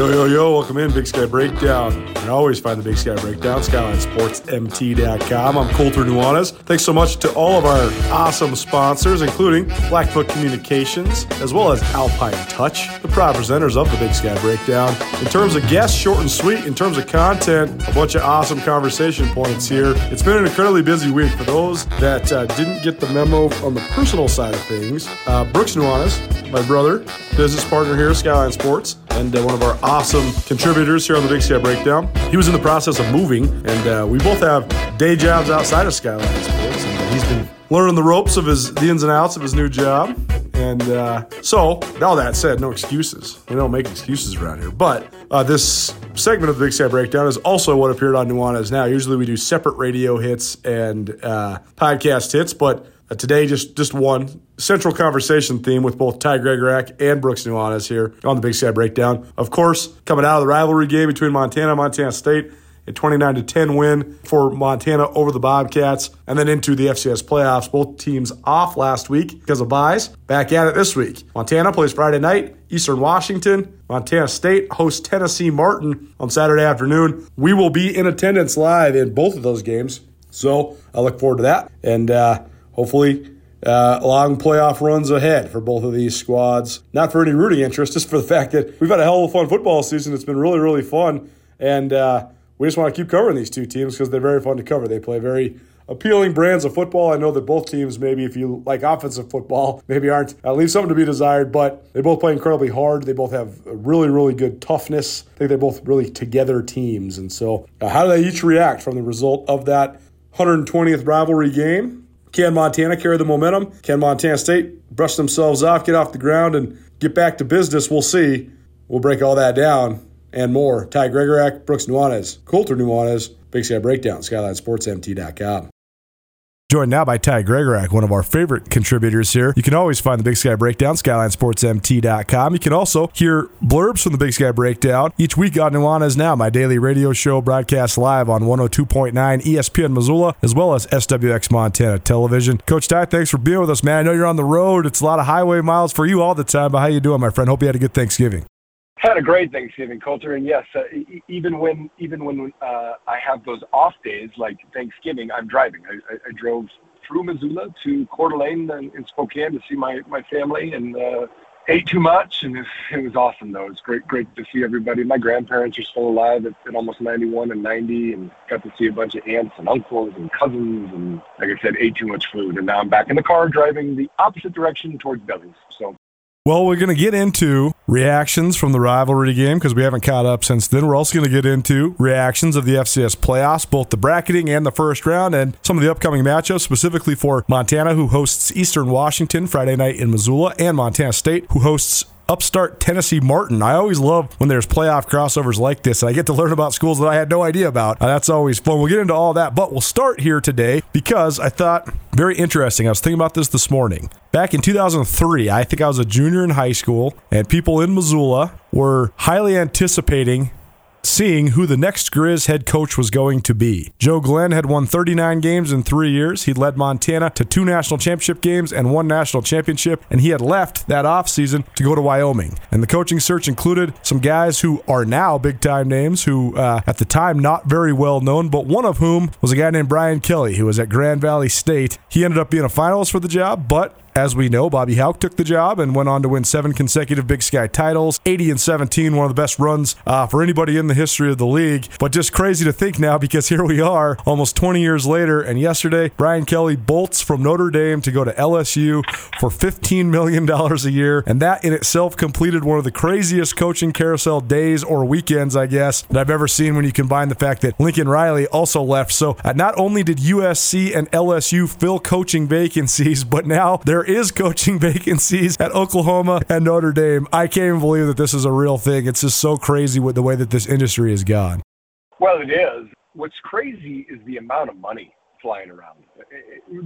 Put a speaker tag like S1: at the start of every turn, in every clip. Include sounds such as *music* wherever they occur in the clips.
S1: Yo, yo, yo, welcome in, Big Sky Breakdown. You always find the Big Sky Breakdown, SkylineSportsMT.com. I'm Colter Nuanez. Thanks so much to all of our awesome sponsors, including Blackfoot Communications, as well as Alpine Touch, the proud presenters of the Big Sky Breakdown. In terms of guests, short and sweet. In terms of content, a bunch of awesome conversation points here. It's been an incredibly busy week. For those that uh, didn't get the memo on the personal side of things, uh, Brooks Nuanez, my brother, business partner here, at Skyline Sports, and uh, one of our awesome contributors here on the Big Sky Breakdown. He was in the process of moving, and uh, we both have day jobs outside of Skyline Sports, and he's been learning the ropes of his the ins and outs of his new job. And uh, so, all that said, no excuses. We don't make excuses around here. But uh, this segment of the Big Sky Breakdown is also what appeared on Nuanez Now. Usually we do separate radio hits and uh, podcast hits, but uh, today, just just one central conversation theme with both Ty Gregorak and Brooks Nuanez here on the Big Sky Breakdown. Of course, coming out of the rivalry game between Montana and Montana State, a 29 to 10 win for Montana over the Bobcats, and then into the FCS playoffs. Both teams off last week because of byes. Back at it this week. Montana plays Friday night, Eastern Washington. Montana State hosts Tennessee Martin on Saturday afternoon. We will be in attendance live in both of those games. So I look forward to that. And uh, hopefully uh, long playoff runs ahead for both of these squads. Not for any rooting interest, just for the fact that we've had a hell of a fun football season. It's been really, really fun. And uh, we just want to keep covering these two teams because they're very fun to cover. They play very appealing brands of football. I know that both teams, maybe if you like offensive football, *laughs* maybe aren't, uh, leave something to be desired, but they both play incredibly hard. They both have really, really good toughness. I think they're both really together teams. And so, uh, how do they each react from the result of that 120th rivalry game? Can Montana carry the momentum? Can Montana State brush themselves off, get off the ground, and get back to business? We'll see. We'll break all that down and more. Ty Gregorak, Brooks Nuanez, Colter Nuanez, Big Sky Breakdown, SkylineSportsMT.com. Joined now by Ty Gregorak, one of our favorite contributors here. You can always find the Big Sky Breakdown, SkylineSportsMT.com. You can also hear blurbs from the Big Sky Breakdown each week on Nuanez Now, my daily radio show broadcast live on 102.9 ESPN Missoula, as well as SWX Montana Television. Coach Ty, thanks for being with us, man. I know you're on the road. It's a lot of highway miles for you all the time, but how you doing, my friend? Hope you had a good Thanksgiving
S2: had a great Thanksgiving, Colter, and yes, uh, even when even when uh, I have those off days like Thanksgiving, I'm driving. I, I, I drove through Missoula to Coeur d'Alene in, in Spokane to see my my family, and uh, ate too much, and it, it was awesome though. It was great great to see everybody. My grandparents are still alive at, at almost 91 and 90, and got to see a bunch of aunts and uncles and cousins, and like I said, ate too much food, and now I'm back in the car driving the opposite direction towards Billings. So
S1: well, we're going to get into reactions from the rivalry game because we haven't caught up since then. We're also going to get into reactions of the FCS playoffs, both the bracketing and the first round, and some of the upcoming matchups, specifically for Montana, who hosts Eastern Washington Friday night in Missoula, and Montana State, who hosts upstart Tennessee Martin. I always love when there's playoff crossovers like this, and I get to learn about schools that I had no idea about. Uh, that's always fun. We'll get into all that, but we'll start here today because I thought very interesting. I was thinking about this this morning. Back in 2003, I think I was a junior in high school, and people in Missoula were highly anticipating seeing who the next Grizz head coach was going to be. Joe Glenn had won 39 games in three years. He'd led Montana to two national championship games and one national championship, and he had left that offseason to go to Wyoming. And the coaching search included some guys who are now big time names, who uh, at the time not very well known, but one of whom was a guy named Brian Kelly, who was at Grand Valley State. He ended up being a finalist for the job, but as we know, Bobby Hauck took the job and went on to win seven consecutive Big Sky titles, 80 and 17, one of the best runs uh, for anybody in the history of the league. But just crazy to think now because *laughs* here we are almost 20 years later. And yesterday, Brian Kelly bolts from Notre Dame to go to LSU for $15 million a year. And that in itself completed one of the craziest coaching carousel days or weekends, I guess, that I've ever seen when you combine the fact that Lincoln Riley also left. So uh, not only did USC and LSU fill coaching vacancies, *laughs* but now they're is coaching *laughs* vacancies at Oklahoma and Notre Dame. I can't even believe that this is a real thing. It's just so crazy with the way that this industry has gone.
S2: Well, it is. What's crazy is the amount of money flying around.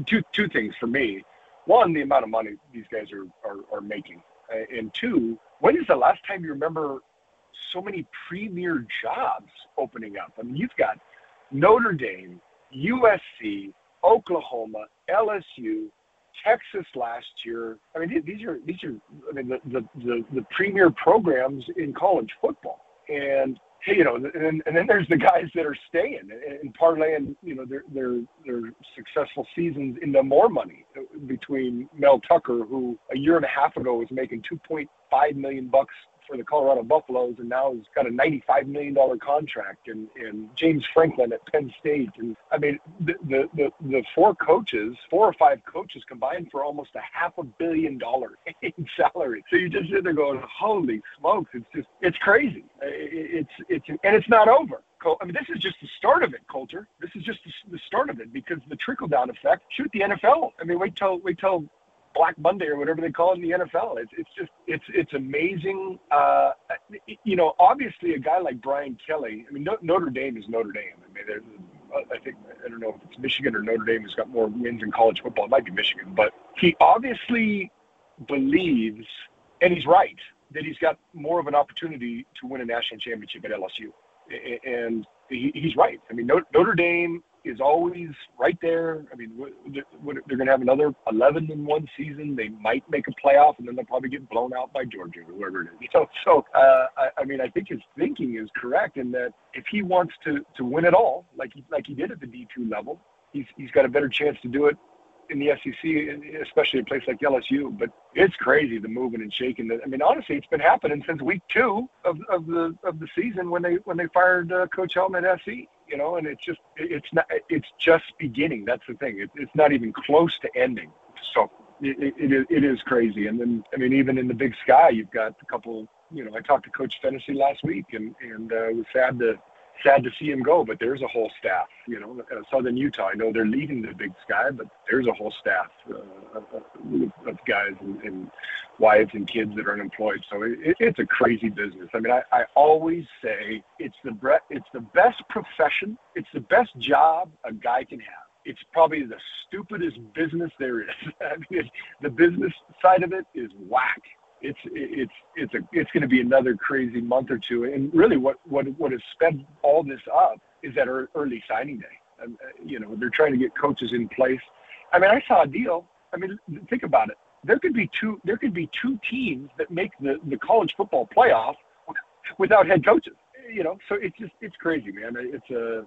S2: Two two things for me. One, the amount of money these guys are are, are making, uh, and two, when is the last time you remember so many premier jobs opening up? I mean, you've got Notre Dame, USC, Oklahoma, LSU, Texas last year. I mean, these are these are I mean the the the, the premier programs in college football. and you know, and, and then there's the guys that are staying and parlaying, you know, their their their successful seasons into more money between Mel Tucker, who a year and a half ago was making 2.5 million bucks for the Colorado Buffaloes, and now he's got a $95 million contract, and, and James Franklin at Penn State. And I mean, the, the, the, the four coaches, four or five coaches combined for almost a half a billion dollars *laughs* in salary. So you just sit there going, holy smokes, it's just, it's crazy. It's, it's, and it's not over. I mean, this is just the start of it, Colter. This is just the start of it because the trickle down effect. Shoot the NFL. I mean, wait till wait till Black Monday or whatever they call it in the NFL. It's it's just it's it's amazing. Uh, you know, obviously a guy like Brian Kelly. I mean, Notre Dame is Notre Dame. I mean, I think I don't know if it's Michigan or Notre Dame who's got more wins in college football. It might be Michigan, but he obviously believes, and he's right, that he's got more of an opportunity to win a national championship at LSU. And he's right. I mean, Notre Dame is always right there. I mean, they're going to have another 11 in one season. They might make a playoff, and then they'll probably get blown out by Georgia or whoever it is. *laughs* You know, so uh, I, I mean, I think his thinking is correct in that if he wants to to win it all, like he, like he did at the D2 level, he's he's got a better chance to do it in the SEC, especially a place like LSU. But it's crazy the moving and shaking. I mean, honestly, it's been happening since week two of, of the of the season when they when they fired uh, Coach Helton at SC you know, and it's just it's not it's just beginning. That's the thing. It, it's not even close to ending. So it, it, is, it is crazy. And then I mean, even in the Big Sky, you've got a couple. You know, I talked to Coach Phenicie last week, and and uh, was sad to sad to see him go, but there's a whole staff. You know, uh, Southern Utah. I know they're leaving the Big Sky, but there's a whole staff uh, of, of, guys and, and, wives and kids that are unemployed. So it, it's a crazy business. I mean, I, I always say it's the bre- it's the best profession. It's the best job a guy can have. It's probably the stupidest business there is. *laughs* I mean, the business side of it is whack it's it's it's a it's going to be another crazy month or two. And really, what what what has sped all this up is that early signing day. Um, you know, they're trying to get coaches in place. I mean, I saw a deal. I mean, think about it. There could be two. There could be two teams that make the the college football playoff without head coaches. You know, so it's just it's crazy, man. It's a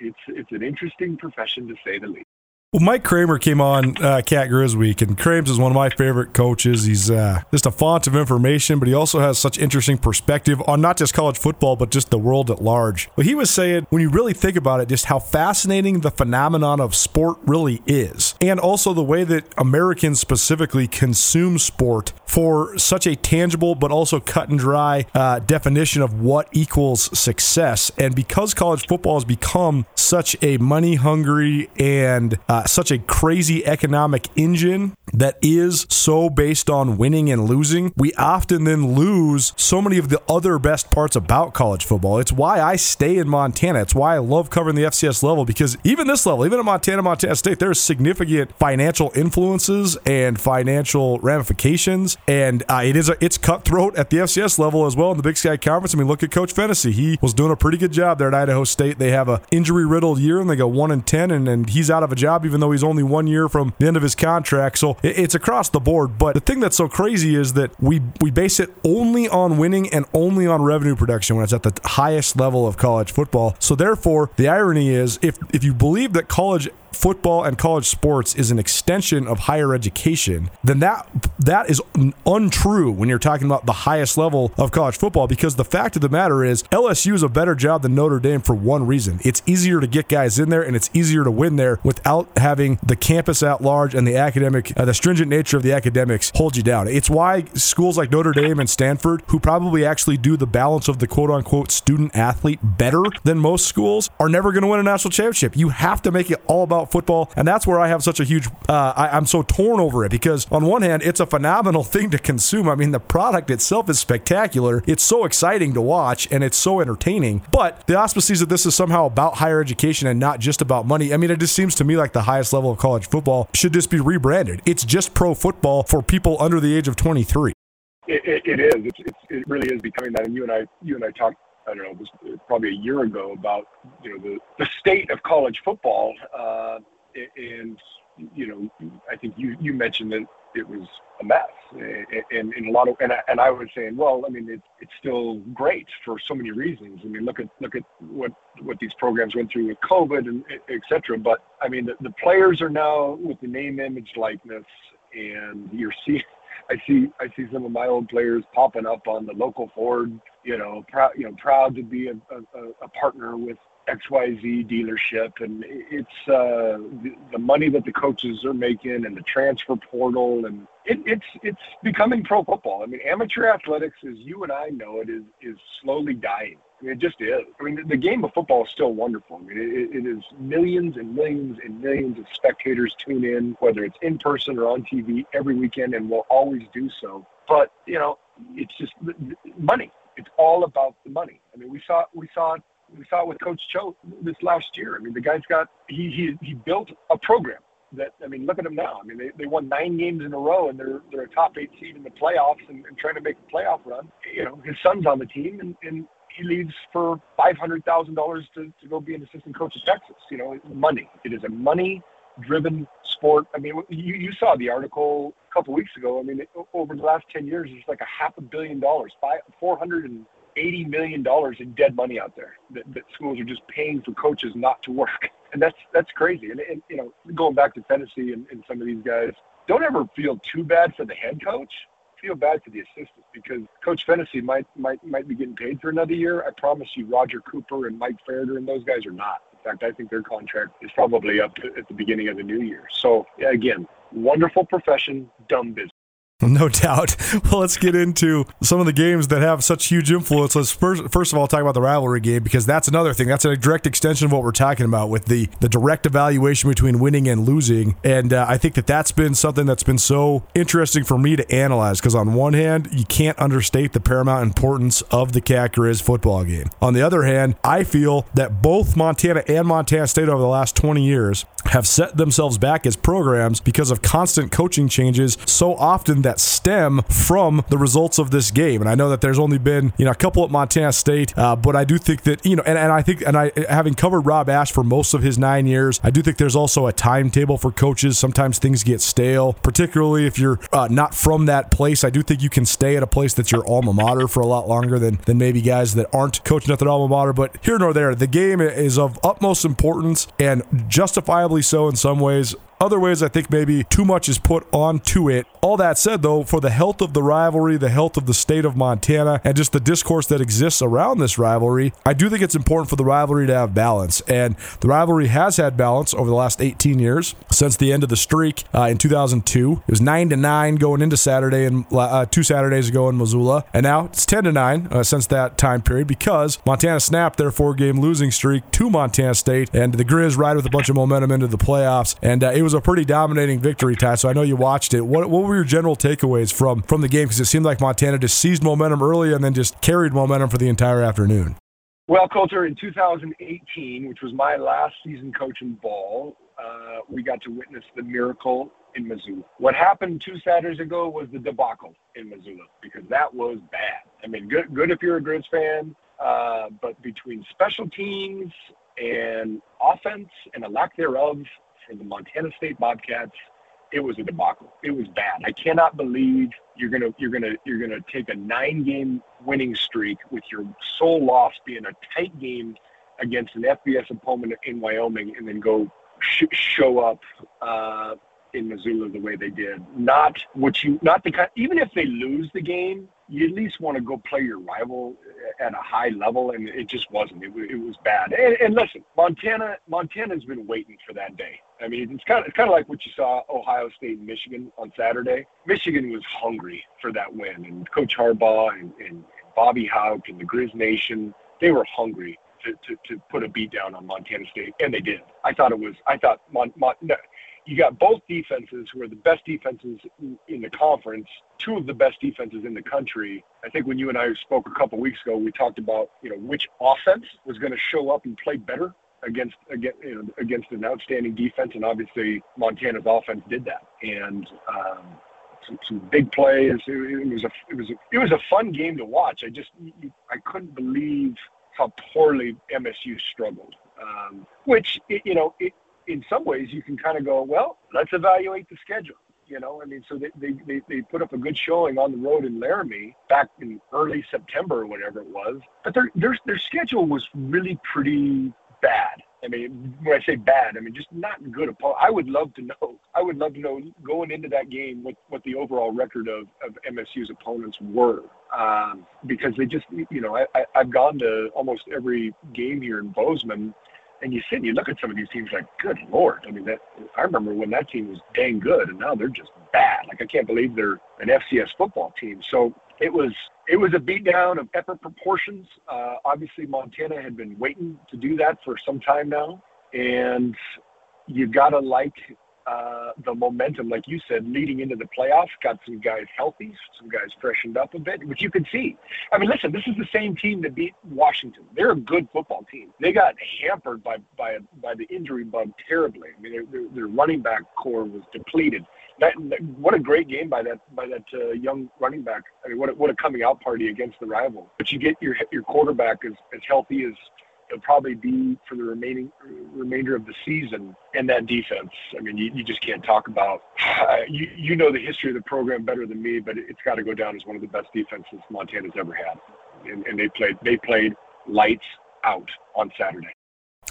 S2: it's it's an interesting profession to say the least.
S1: Well, Mike Kramer came on uh, Cat Grizz Week, and Krames is one of my favorite coaches. He's uh, just a font of information, but he also has such interesting perspective on not just college football, but just the world at large. But he was saying, when you really think about it, just how fascinating the phenomenon of sport really is, and also the way that Americans specifically consume sport for such a tangible but also cut and dry uh, definition of what equals success. And because college football has become such a money hungry and uh, such a crazy economic engine that is so based on winning and losing, we often then lose so many of the other best parts about college football. It's why I stay in Montana. It's why I love covering the FCS level because even this level, even at Montana, Montana State, there's significant financial influences and financial ramifications, and uh, it is a, it's cutthroat at the FCS level as well in the Big Sky Conference. I mean, look at Coach Phenicie; he was doing a pretty good job there at Idaho State. They have a injury riddled year and they go one and ten, and, and he's out of a job even though he's only one year from the end of his contract. So it's across the board. But the thing that's so crazy is that we we base it only on winning and only on revenue production when it's at the highest level of college football. So therefore, the irony is if if you believe that college football and college sports is an extension of higher education, then that that is untrue when you're talking about the highest level of college football because the fact of the matter is LSU is a better job than Notre Dame for one reason. It's easier to get guys in there and it's easier to win there without having the campus at large and the academic uh, the stringent nature of the academics hold you down. It's why schools like Notre Dame and Stanford who probably actually do the balance of the quote unquote student athlete better than most schools are never going to win a national championship. You have to make it all about about football, and that's where I have such a huge. Uh, I, I'm so torn over it because on one hand, it's a phenomenal *laughs* thing to consume. I mean, the product itself is spectacular. It's so exciting to watch, and it's so entertaining. But the auspices that this is somehow about higher education and not just about money. I mean, it just seems to me like the highest level of college football should just be rebranded. It's just pro football for people under the age of 23.
S2: It, it, it is. It's, it's, it really is becoming that. And you and I, you and I talked I don't know, it was probably a year ago about you know the, the state of college football, uh, and you know, I think you you mentioned that it was a mess and in a lot of and I, and I was saying well I mean it, it's still great for so many reasons. I mean look at look at what what these programs went through with COVID and etc but I mean the, the players are now with the name image likeness and you're seeing *laughs* I see I see some of my old players popping up on the local Ford you know proud you know proud to be a, a, a partner with XYZ dealership, and it's uh, the, the, money that the coaches are making, and the transfer portal, and it, it's it's becoming pro football. I mean, amateur athletics, as you and I know it, is is slowly dying. I mean, it just is. I mean, the, game of football is still wonderful. I mean, it, it is millions and millions and millions of spectators tune in, whether it's in person or on TV, every weekend, and will always do so. But you know, it's just money. It's all about the money. I mean, we saw we saw we saw it with Coach Choate this last year. I mean, the guy's got he he he built a program that I mean, look at them now. I mean, they, they won nine games in a row and they're they're a top eight seed in the playoffs and, and trying to make a playoff run. You know, his son's on the team and, and he leaves for five hundred thousand dollars to to go be an assistant coach at Texas. You know, money. It is a money driven sport. I mean, you, you saw the article a couple weeks ago. I mean, over the last 10 years, there's like a half a billion dollars, five, 400 and eighty million dollars in dead money out there that, that, schools are just paying for coaches not to work, *laughs* and that's that's crazy. And, and you know, going back to Tennessee and, and some of these guys, don't ever feel too bad for the head coach. Feel bad for the assistants because Coach Phenicie might might might be getting paid for another year. I promise you, Roger Cooper and Mike Farrader and those guys are not. Fact, I think their contract is probably up to, at the beginning of the new year. So again, wonderful profession, dumb business. *laughs*
S1: No doubt. Well, let's get into some of the games that have such huge influence. Let's first, first of all talk about the rivalry game because that's another thing. That's a direct extension of what we're talking about with the the direct evaluation between winning and losing. And uh, I think that that's been something that's been so interesting for me to analyze because on one hand, you can't understate the paramount importance of the Cat Grizz football game. On the other hand, I feel that both Montana and Montana State over the last 20 years have set themselves back as programs because of constant coaching changes so often that stem from the results of this game. And I know that there's only been you know a couple at Montana State, uh, but I do think that you know, and, and I think, and I having covered Rob Ash for most of his nine years, I do think there's also a timetable for coaches. Sometimes things get stale, particularly if you're uh, not from that place. I do think you can stay at a place that's your alma mater for a lot longer than than maybe guys that aren't coaching at their alma mater. But here nor there, the game is of utmost importance and justifiably so in some ways. Other ways, I think maybe too much is put onto it. All that said, though, for the health of the rivalry, the health of the state of Montana, and just the discourse that exists around this rivalry, I do think it's important for the rivalry to have balance. And the rivalry has had balance over the last 18 years since the end of the streak uh, in 2002. It was 9 to 9 going into Saturday and uh, two Saturdays ago in Missoula. And now it's 10 to 9 uh, since that time period because Montana snapped their four game losing streak to Montana State, and the Grizz ride with a bunch of momentum into the playoffs. And uh, it was was a pretty dominating victory, Ty. So I know you watched it. What what were your general takeaways from from the game? Because it seemed like Montana just seized momentum early and then just carried momentum for the entire afternoon.
S2: Well, Colter, in 2018, which was my last season coaching ball, uh, we got to witness the miracle in Missoula. What happened two Saturdays ago was the debacle in Missoula because that was bad. I mean, good good if you're a Grizz fan, uh, but between special teams and offense and a lack thereof for the Montana State Bobcats, it was a debacle. It was bad. I cannot believe you're gonna you're gonna you're gonna take a nine game winning streak with your sole loss being a tight game against an FBS opponent in Wyoming, and then go sh- show up uh, in Missoula the way they did. Not what you not the kind. Even if they lose the game, you at least want to go play your rival at a high level, and it just wasn't. It, it was bad. And, and listen, Montana Montana's been waiting for that day. I mean, it's kind of it's kind of like what you saw Ohio State and Michigan on Saturday. Michigan was hungry for that win, and Coach Harbaugh and, and Bobby Hauck and the Grizz Nation, they were hungry to, to, to put a beat down on Montana State, and they did. I thought it was. I thought Mon, Mon, you got both defenses who are the best defenses in the conference, two of the best defenses in the country. I think when you and I spoke a couple weeks ago, we talked about you know which offense was going to show up and play better against against you know, against an outstanding defense, and obviously Montana's offense did that. And um, some, some big plays. It, was a it was a, it was a fun game to watch. I just I couldn't believe how poorly MSU struggled. Um, which you know it, in some ways, you can kind of go, well, let's evaluate the schedule. You know, I mean, so they, they, they, they put up a good showing on the road in Laramie back in early September, or whatever it was. But their their their schedule was really pretty bad. I mean, when I say bad, I mean just not good. Opponent. I would love to know. I would love to know going into that game what, what the overall record of, of MSU's opponents were, um, because they just, you know, I, I, I've gone to almost every game here in Bozeman, and you sit and you look at some of these teams like, good lord. I mean, that I remember when that team was dang good, and now they're just bad. Like I can't believe they're an FCS football team. So it was it was a beatdown of epic proportions. Uh, obviously, Montana had been waiting to do that for some time now, and you've got to like uh, the momentum, like you said, leading into the playoffs. Got some guys healthy, some guys freshened up a bit, which you can see. I mean, listen, this is the same team that beat Washington. They're a good football team. They got hampered by by by the injury bug terribly. I mean, their, their, their running back corps was depleted that, what a great game by that by that uh, young running back. I mean, what a, what a coming out party against the rival. But you get your your quarterback as, as healthy as he'll probably be for the remaining remainder of the season. And that defense, I mean, you, you just can't talk about. Uh, *sighs* you you know the history of the program better than me, but it's got to go down as one of the best defenses Montana's ever had. And, and they played they played lights out on Saturday.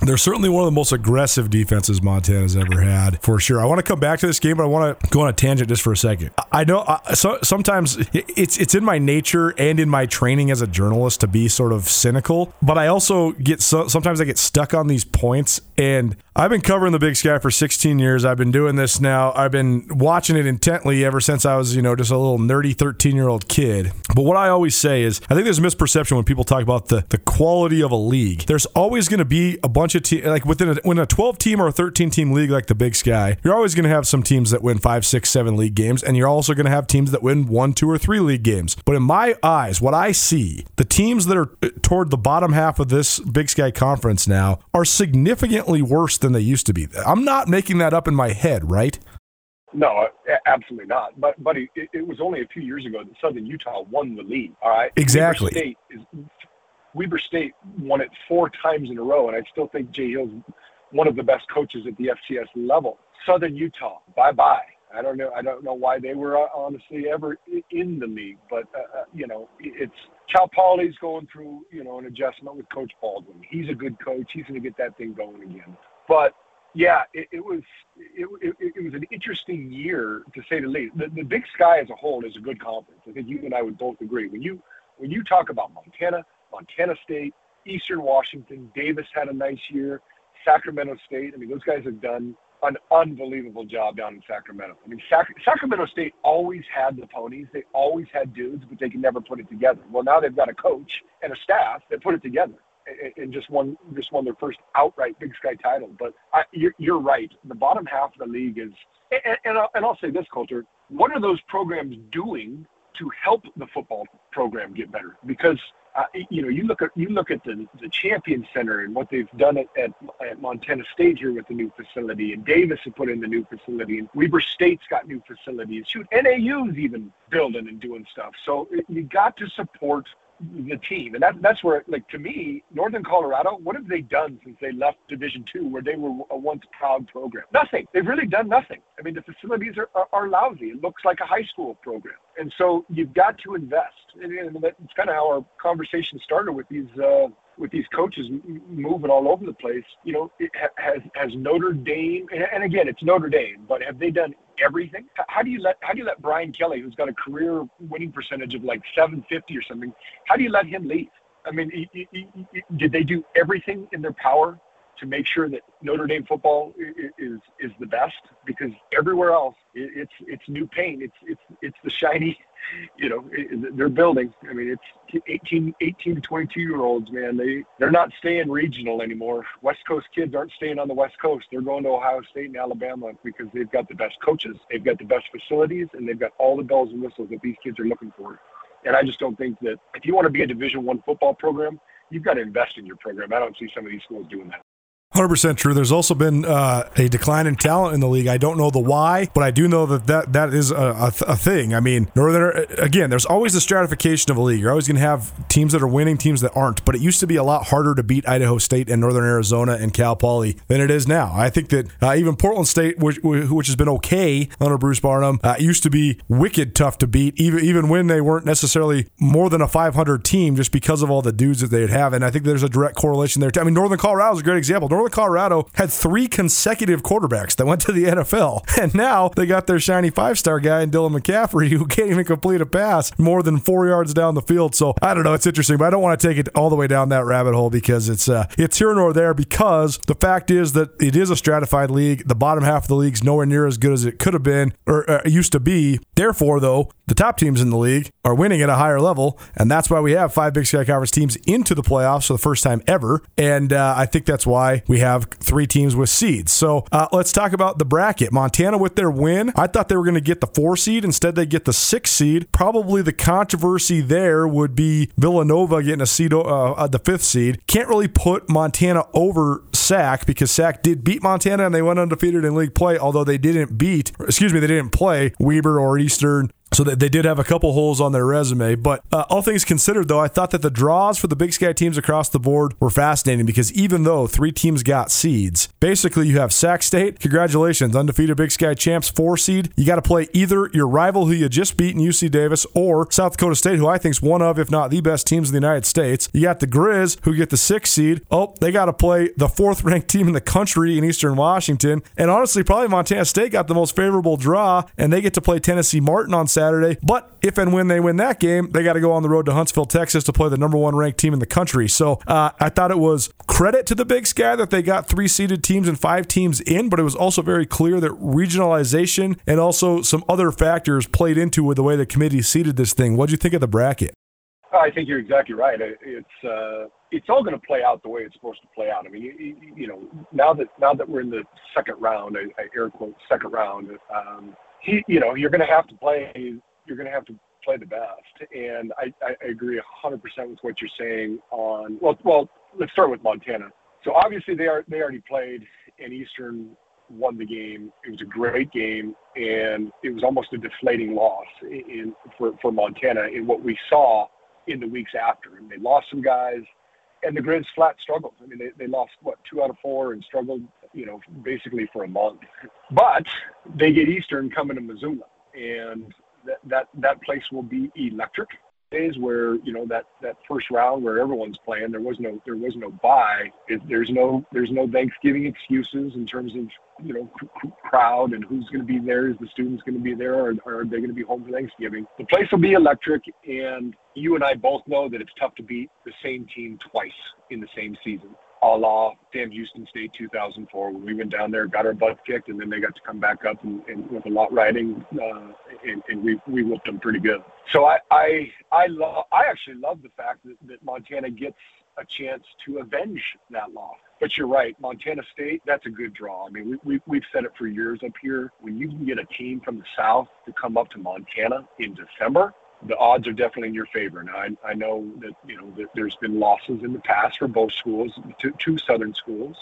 S1: They're certainly one of the most aggressive defenses Montana's ever had, for sure. I want to come back to this game, but I want to go on a tangent just for a second. I know uh, so, sometimes it's it's in my nature and in my training as a journalist to be sort of cynical, but I also get so, sometimes I get stuck on these points. And I've been covering the Big Sky for 16 years. I've been doing this now. I've been watching it intently ever since I was, you know, just a little nerdy 13 year old kid. But what I always say is, I think there's a misperception when people talk about the the quality of a league. There's always going to be a bunch of teams, like within a, when a 12 team or a 13 team league like the Big Sky, you're always going to have some teams that win five, six, seven league games, and you're also going to have teams that win one, two, or three league games. But in my eyes, what I see, the teams that are uh, toward the bottom half of this Big Sky conference now are significantly worse than they used to be. I'm not making that up in my head, right?
S2: No, uh, absolutely not. But, buddy, it, it, was only a few years ago that Southern Utah won the league. All right,
S1: exactly.
S2: State is Weber State won it four times in a row, and I still think Jay Hill's one of the best coaches at the FCS level. Southern Utah, bye bye. I don't know. I don't know why they were uh, honestly ever in the league, but uh, uh, you know, it's Cal Poly's going through you know an adjustment with Coach Baldwin. He's a good coach. He's going to get that thing going again. But yeah, it, it was it, it, it, was an interesting year to say the least. The, the Big Sky as a whole is a good conference. I think you and I would both agree. When you when you talk about Montana, Montana State, Eastern Washington. Davis had a nice year. Sacramento State. I mean, those guys have done an unbelievable job down in Sacramento. I mean, Sac- Sacramento State always had the ponies. They always had dudes, but they could never put it together. Well, now they've got a coach and a staff that put it together and just won just won their first outright Big Sky title. But I, you're, you're right. The bottom half of the league is, and, and, I'll, and I'll say this, Colter. What are those programs doing to help the football program get better? Because uh, you know, you look at you look at the the Champion Center and what they've done at, at, at Montana State here with the new facility, and Davis had put in the new facility, and Weber State's got new facilities. Shoot, NAU's even building and doing stuff. So you got to support the team, and that, that's where, like to me, Northern Colorado, what have they done since they left Division Two, where they were a once proud program? Nothing. They've really done nothing. I mean, the facilities are, are, are lousy. It looks like a high school program, and so you've got to invest. And, and that's kind of how our conversation started with these uh, with these coaches moving all over the place. You know, has has Notre Dame, and again, it's Notre Dame, but have they done everything? How do you let how do you let Brian Kelly, who's got a career winning percentage of like 750 or something, how do you let him leave? I mean, he, he, he, did they do everything in their power to make sure that Notre Dame football is is the best? Because everywhere else, it's it's new paint. It's it's it's the shiny *laughs* you know, they're building. I mean, it's 18, 18 to 22 year olds, man. They they're not staying regional anymore. West Coast kids aren't staying on the West Coast. They're going to Ohio State and Alabama because they've got the best coaches, they've got the best facilities, and they've got all the bells and whistles that these kids are looking for. And I just don't think that if you want to be a Division One football program, you've got to invest in your program. I don't see some of these schools doing that.
S1: 100% true. There's also been uh, a decline in talent in the league. I don't know the why, but I do know that that, that is a, a, a thing. I mean, Northern, again, there's always the stratification of a league. You're always going to have teams that are winning, teams that aren't, but it used to be a lot harder to beat Idaho State and Northern Arizona and Cal Poly than it is now. I think that uh, even Portland State, which, which has been okay under Bruce Barnum, uh, used to be wicked tough to beat, even, even when they weren't necessarily more than a 500 team just because of all the dudes that they'd have. And I think there's a direct correlation there. I mean, Northern Colorado is a great example. Northern Colorado had three consecutive quarterbacks that went to the NFL, *laughs* and now they got their shiny five star guy in Dylan McCaffrey who can't even complete a pass more than four yards down the field. So I don't know. It's interesting, but I don't want to take it all the way down that rabbit hole because it's uh, it's here nor there. Because the fact is that it is a stratified league. The bottom half of the league's nowhere near as good as it could have been or uh, used to be. Therefore, though, the top teams in the league are winning at a higher level, and that's why we have five Big Sky Conference teams into the playoffs for the first time ever. And uh, I think that's why we have three teams with seeds. So uh, let's talk about the bracket. Montana with their win, I thought they were going to get the four seed. Instead, they get the six seed. Probably the controversy there would be Villanova getting a seed, uh, uh, the fifth seed. Can't really put Montana over Sac because Sac did beat Montana and they went undefeated in league play, although they didn't beat, excuse me, they didn't play Weber or Eastern so they did have a couple holes on their resume. But uh, all things considered, though, I thought that the draws for the Big Sky teams across the board were fascinating because even though three teams got seeds, basically you have Sac State, congratulations, undefeated Big Sky champs, four seed. You got to play either your rival who you just beat in UC Davis or South Dakota State, who I think is one of, if not the best teams in the United States. You got the Grizz, who get the six seed. Oh, they got to play the fourth ranked team in the country in Eastern Washington. And honestly, probably Montana State got the most favorable draw, and they get to play Tennessee Martin on Saturday. But if and when they win that game, they got to go on the road to Huntsville, Texas to play the number one ranked team in the country. So uh, I thought it was credit to the Big Sky that they got three seeded teams and five teams in, but it was also very clear that regionalization and also some other factors played into with the way the committee seeded this thing. What do you think of the bracket?
S2: I think you're exactly right. It's uh, it's all going to play out the way it's supposed to play out. I mean, you, you know, now that now that we're in the second round, I, I air quote second round, um, he, you know, you're going to have to play you're going to have to play the best. And I, I agree 100% with what you're saying on, well, well, let's start with Montana. So obviously they are, they already played and Eastern won the game. It was a great game and it was almost a deflating loss in, for, for Montana in what we saw in the weeks after. And they lost some guys and the Grizz flat struggled. I mean, they, they lost what two out of four and struggled, you know, basically for a month. But they get Eastern coming to Missoula, and that that that place will be electric. Days where you know that that first round where everyone's playing, there was no there was no bye. It, there's no there's no Thanksgiving excuses in terms of you know cr- crowd and who's going to be there. Is the students going to be there, or, or are they going to be home for Thanksgiving? The place will be electric, and you and I both know that it's tough to beat the same team twice in the same season a la Sam Houston State 2004 when we went down there, got our butt kicked, and then they got to come back up and, and with a lot riding, uh, and, and we we whooped them pretty good. So I I I love I actually love the fact that, that Montana gets a chance to avenge that loss. But you're right, Montana State, that's a good draw. I mean, we, we, we've said it for years up here. When you can get a team from the South to come up to Montana in December, the odds are definitely in your favor. Now, I, I know that you know that there's been losses in the past for both schools, two, two Southern schools,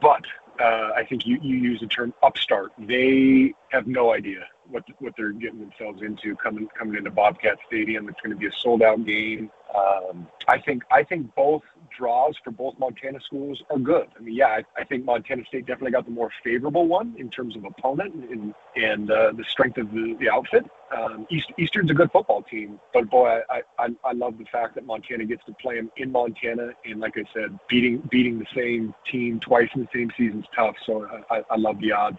S2: but uh, I think you, you use the term upstart. They have no idea what what they're getting themselves into coming coming into Bobcat Stadium. It's going to be a sold out game. Um, I think I think both draws for both Montana schools are good. I mean, yeah, I, I think Montana State definitely got the more favorable one in terms of opponent and and uh, the strength of the, the outfit. Um, East, Eastern's a good football team, but boy, I, I I love the fact that Montana gets to play them in Montana, and like I said, beating beating the same team twice in the same season is tough. So I, I love the odds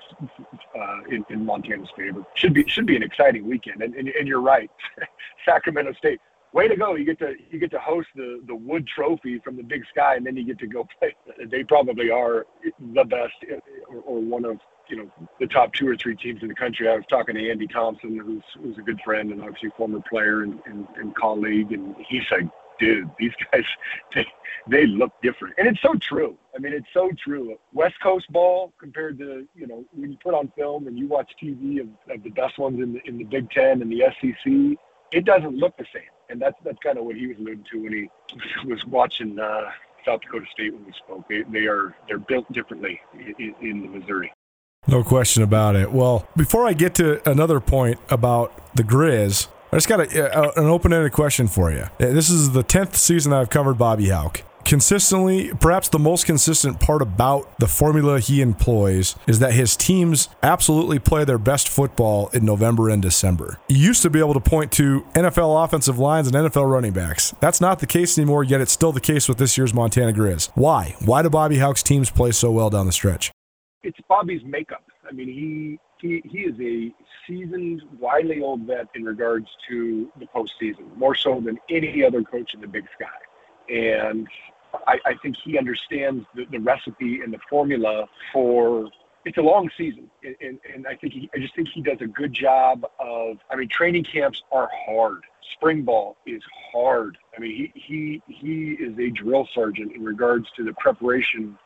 S2: uh, in, in Montana's favor. Should be should be an exciting weekend, and and, and you're right, *laughs* Sacramento State way to go. You get to you get to host the the Wood Trophy from the Big Sky, and then you get to go play. *laughs* They probably are the best eh, or, or one of you know the top two or three teams in the country. I was talking to Andy Thompson, who's who's a good friend and obviously former player and, and, and colleague, and he said, "Dude, these *laughs* guys they they look different," and it's so true. I mean, it's so true. West Coast ball compared to you know when you put on film and you watch TV of, of the best ones in the in the Big Ten and the SEC, it doesn't look the same and that's that's kind of what he was alluding to when he *laughs* was watching uh, South Dakota State when we spoke. They, they are they're built differently in, in the Missouri.
S1: No question about it. Well, before I get to another point about the Grizz, I just got a, an open-ended question for you. This is the tenth season I've covered Bobby Hauck consistently, perhaps the most consistent part about the formula he employs is that his teams absolutely play their best football in November and December. You used to be able to point to NFL offensive lines and NFL running backs. That's not the case anymore, yet it's still the case with this year's Montana Grizz. Why? Why do Bobby Hauck's teams play so well down the stretch?
S2: It's Bobby's makeup. I mean, he he, he is a seasoned, wily old vet in regards to the postseason, more so than any other coach in the Big Sky. And I, I think he understands the, the recipe and the formula for it's a long season, and, and I think he, I just think he does a good job of. I mean, training camps are hard. Spring ball is hard. I mean, he he he is a drill sergeant in regards to the preparation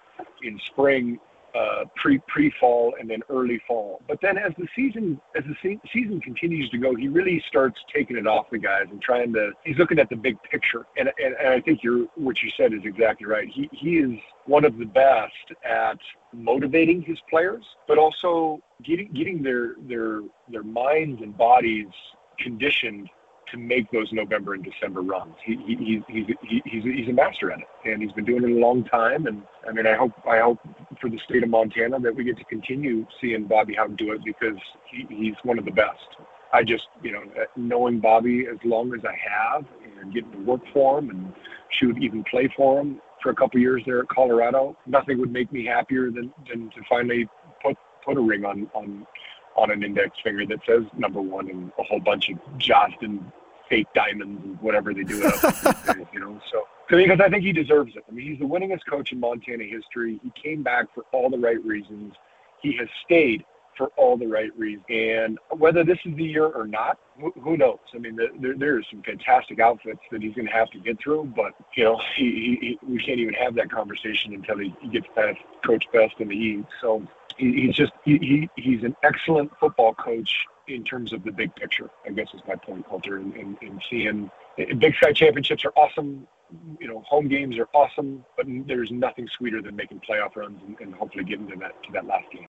S2: in spring uh, pre pre fall and then early fall. But then as the season as the se- season continues to go, he really starts taking it off the guys and trying to. He's looking at the big picture, and and, and I think you're what you said is exactly right. He he is one of the best at motivating his players, but also getting getting their their their minds and bodies conditioned to make those November and December runs. He, he, he's, he's, he's, he's a master at it, and he's been doing it a long time. And I mean, I hope I hope for the state of Montana that we get to continue seeing Bobby Hauck do it because he, he's one of the best. I just, you know, knowing Bobby as long as I have and getting to work for him and shoot, even play for him for a couple years there at Colorado, nothing would make me happier than, than to finally put put a ring on on on an index finger that says number one and a whole bunch of Jostens fake diamonds and whatever they do it up *laughs* you know. So because I think he deserves it. I mean, he's the winningest coach in Montana history. He came back for all the right reasons. He has stayed for all the right reasons. And whether this is the year or not, who, who knows? I mean, there, there are some fantastic outfits that he's going to have to get through, but, you know, he, he, we can't even have that conversation until he, he gets past Coach Best in the East. So he, he's just, he, he, he's an excellent football coach in terms of the big picture. I guess is my point, Colter, and, and, and seeing Big Sky championships are awesome. You know, home games are awesome, but there's nothing sweeter than making playoff runs and, and hopefully getting to that to that last game.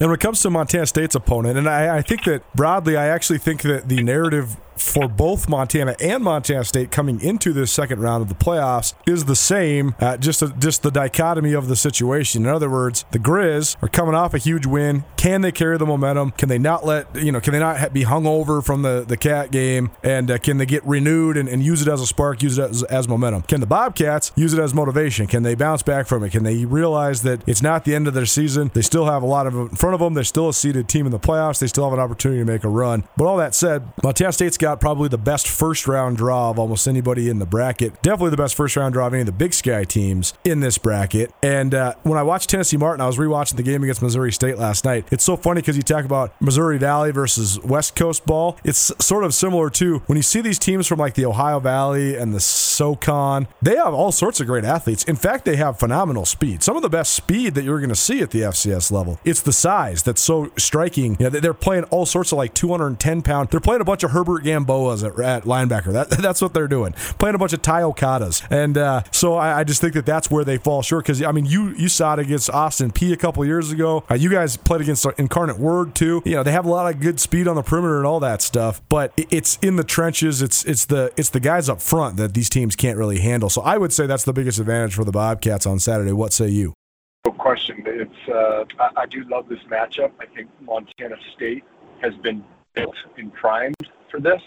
S1: And when it comes to Montana State's opponent, and I, I, think that broadly, I actually think that the narrative for both Montana and Montana State coming into this second round of the playoffs is the same, uh, just a, just the dichotomy of the situation. In other words, the Grizz are coming off a huge win. Can they carry the momentum? Can they not let you know? Can they not be hung over from the the Cat game? And uh, can they get renewed and, and, use it as a spark, use it as, as momentum? Can the Bobcats use it as motivation? Can they bounce back from it? Can they realize that it's not the end of their season? They still have a lot of in front of them. They're still a seeded team in the playoffs. They still have an opportunity to make a run. But all that said, Montana State's got got probably the best first round draw of almost anybody in the bracket. Definitely the best first round draw of any of the Big Sky teams in this bracket. And uh, when I watched Tennessee Martin, I was rewatching the game against Missouri State last night. It's so funny because you talk about Missouri Valley versus West Coast ball. It's sort of similar to when you see these teams from like the Ohio Valley and the SoCon. They have all sorts of great athletes. In fact, they have phenomenal speed. Some of the best speed that you're going to see at the FCS level. It's the size that's so striking. You know, they're playing all sorts of like 210 pound. They're playing a bunch of Herbert Gamboas at, at linebacker. That, *laughs* that's what they're doing. Playing a bunch of Tai Okadas. And uh, so I, I, just think that that's where they fall short. Because, I mean, you you saw it against Austin Peay a couple years ago. Uh, you guys played against Incarnate Word, too. You know, they have a lot of good speed on the perimeter and all that stuff. But it's in the trenches. It's it's the it's the guys up front that these teams can't really handle. So I would say that's the biggest advantage for the Bobcats on Saturday. What say you?
S2: No question. It's uh, I, I do love this matchup. I think Montana State has been built and primed for this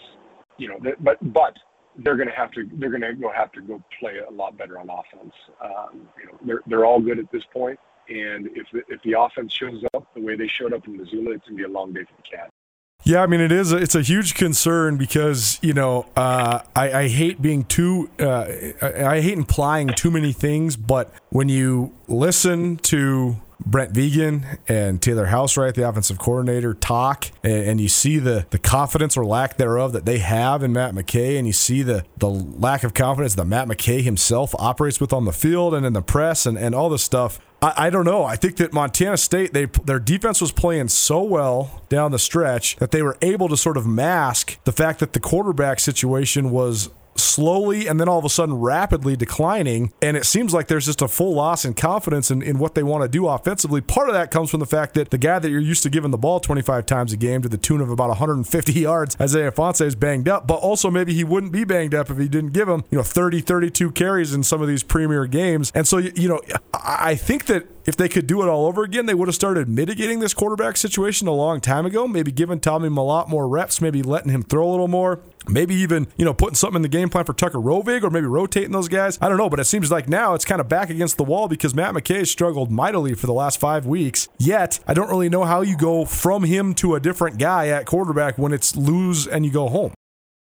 S2: you know, but but they're going to have to they're going to go have to go play a lot better on offense. Um, you know, they're they're all good at this point, and if the, if the offense shows up the way they showed up in Missoula, it's going to be a long day for the Cats.
S1: Yeah, I mean it is. A, it's a huge concern because you know uh, I, I, hate being too. Uh, I, I hate implying too many things, but when you listen to Brent Vigen and Taylor Housewright, the offensive coordinator, talk, and, and, you see the the confidence or lack thereof that they have in Matt McKay, and you see the the lack of confidence that Matt McKay himself operates with on the field and in the press and, and all this stuff. I, I don't know. I think that Montana State, they their defense was playing so well down the stretch that they were able to sort of mask the fact that the quarterback situation was slowly and then all of a sudden rapidly declining. And it seems like there's just a full loss in confidence in, in what they want to do offensively. Part of that comes from the fact that the guy that you're used to giving the ball 25 times a game to the tune of about 150 *laughs* yards, Isaiah Ifanse, is banged up. But also maybe he wouldn't be banged up if he didn't give him, you know, 30, 32 carries in some of these premier games. And so, you know, I think that if they could do it all over again, they would have started mitigating this quarterback situation a long time ago. Maybe giving Tommy a lot more reps, maybe letting him throw a little more. Maybe even, you know, putting something in the game plan for Tucker Rovig or maybe rotating those guys. I don't know, but it seems like now it's kind of back against the wall because Matt McKay struggled mightily for the last five weeks. Yet, I don't really know how you go from him to a different guy at quarterback when it's lose and you go home.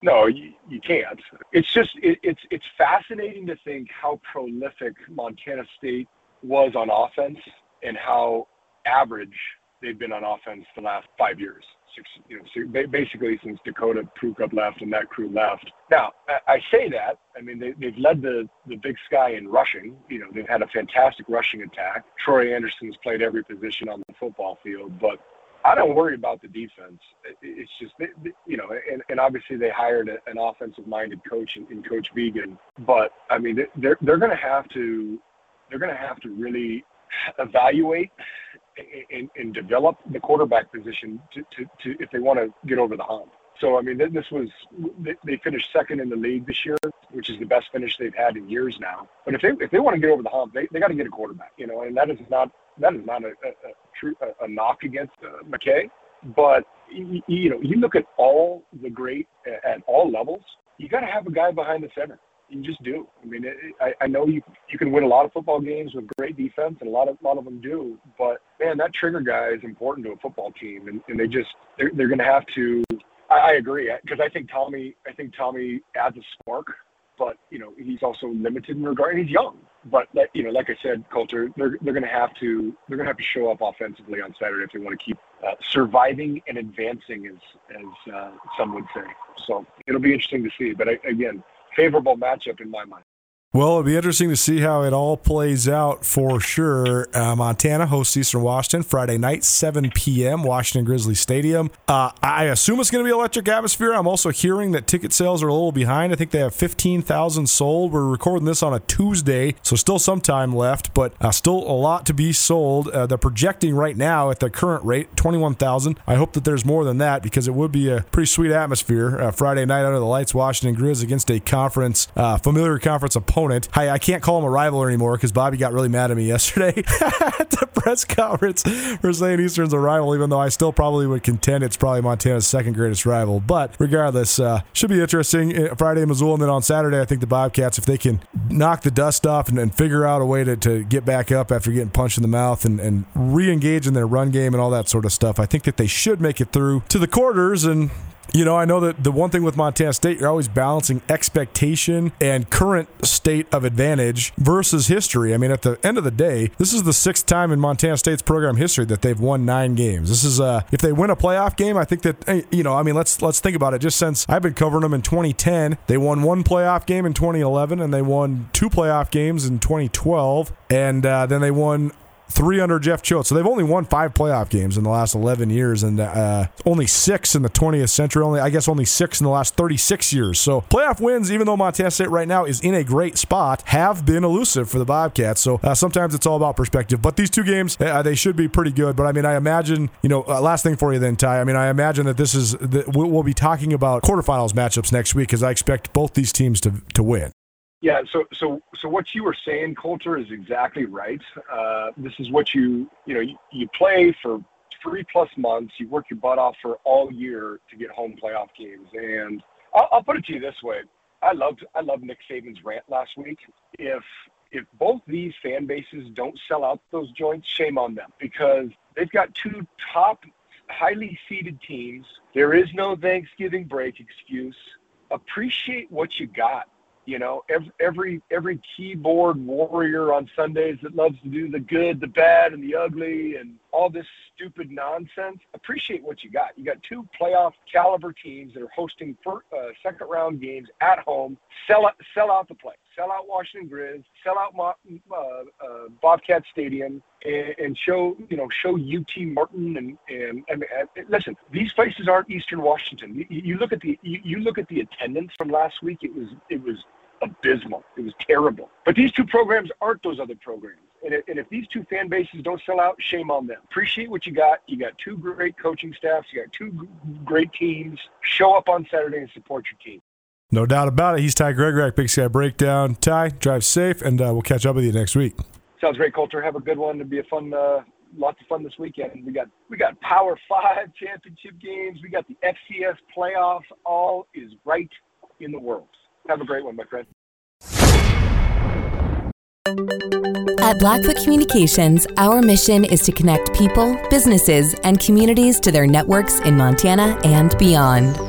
S2: No, you, you can't. It's just it, it's it's fascinating to think how prolific Montana State was on offense and how average they've been on offense the last five years. You know, basically since Dakota Prukop left and that crew left. Now, I say that. I mean, they, they've led the, the Big Sky in rushing. You know, they've had a fantastic rushing attack. Troy Andersen's played every position on the football field, but I don't worry about the defense. It's just, you know, and, and obviously they hired an offensive-minded coach in, in Coach Vigen, but I mean, they're they're going to have to they're going to have to really evaluate and, and, develop the quarterback position to, to, to if they want to get over the hump. So I mean, this was they finished second in the league this year, which is the best finish they've had in years now. But if they if they want to get over the hump, they, they got to get a quarterback, you know, and that is not that is not a, a, a true a, a knock against uh, McKay. But you, you know, you look at all the great at all levels, you got to have a guy behind the center you just do. I mean, it, I, I know you you can win a lot of football games with great defense, and a lot of a lot of them do. But man, that trigger guy is important to a football team, and, and they just they're, they're going to have to. I, I agree because I think Tommy I think Tommy adds a spark, but you know he's also limited in regard. He's young, but like, you know, like I said, Colter, they're they're going to have to they're going to have to show up offensively on Saturday if they want to keep uh, surviving and advancing, as as uh, some would say. So it'll be interesting to see. But I, again, favorable matchup in my mind.
S1: Well, it'll be interesting to see how it all plays out for sure. Uh, Montana hosts Eastern Washington Friday night, 7 p.m., Washington Grizzly Stadium. Uh, I assume it's going to be electric atmosphere. I'm also hearing that ticket sales are a little behind. I think they have 15,000 sold. We're recording this on a Tuesday, so still some time left, but uh, still a lot to be sold. Uh, they're projecting right now at the current rate 21,000. I hope that there's more than that because it would be a pretty sweet atmosphere. Uh, Friday night under the lights, Washington Grizz against a conference, uh, familiar conference opponent opponent. I, I can't call him a rival anymore because Bobby got really mad at me *laughs* yesterday at the press conference for saying Eastern's a rival, even though I still probably would contend it's probably Montana's second greatest rival. But regardless, uh, should be interesting. Uh, Friday in Missoula, and then on Saturday, I think the Bobcats, if they can knock the dust off and, and figure out a way to, to get back up after getting punched in the mouth and, and re engage in their run game and all that sort of stuff, I think that they should make it through to the quarters and you know, I know that the one thing with Montana State, you're always balancing expectation and current state of advantage versus history. I mean, at the end of the day, this is the sixth time in Montana State's program history that they've won nine games. This is uh, if they win a playoff game, I think that you know, I mean, let's let's think about it. Just since I've been covering them in 2010, they won one playoff game in 2011, and they won two playoff games in 2012, and uh, then they won three under Jeff Choate. So they've only won five playoff games in the last 11 years and uh, only six in the 20th century. Only, I guess, only six in the last 36 years. So playoff wins, even though Montana State right now is in a great spot, have been elusive for the Bobcats. So uh, sometimes it's all about perspective. But these two games, uh, they should be pretty good. But I mean, I imagine, you know, uh, last thing for you then, Ty. I mean, I imagine that this is, that we'll be talking about quarterfinals matchups next week because I expect both these teams to, to win.
S2: Yeah, so what you were saying, Colter, is exactly right. Uh, this is what you you know you, play for three plus months. You work your butt off for all year to get home playoff games. And I'll, put it to you this way: I loved Nick Saban's rant last week. If if both these fan bases don't sell out those joints, shame on them because they've got two top, highly seeded teams. There is no Thanksgiving break excuse. Appreciate what you got you know every every every keyboard warrior on sundays that loves to do the good the bad and the ugly and all this stupid nonsense appreciate what you got. You got two playoff caliber teams that are hosting first, uh, second round games at home. Sell out sell out the place sell out Washington Grizz, sell out uh, uh, Bobcat Stadium, and, and, show you know show UT Martin and and, and, and listen, these places aren't Eastern Washington. You, you look at the you, you look at the attendance from last week. It was it was abysmal. It was terrible. But these two programs aren't those other programs. And if, and if, these two fan bases don't sell out, shame on them. Appreciate what you got. You got two great coaching staffs. You got two great teams. Show up on Saturday and support your team.
S1: No doubt about it. He's Ty Gregorak, Big Sky Breakdown. Ty, drive safe, and uh, we'll catch up with you next week.
S2: Sounds great, Colter. Have a good one. It'll be a fun, uh, lots of fun this weekend. We got we got Power Five championship games. We got the FCS playoffs. All is right in the world. Have a great one, my friend.
S3: At Blackfoot Communications, our mission is to connect people, businesses, and communities to their networks in Montana and beyond.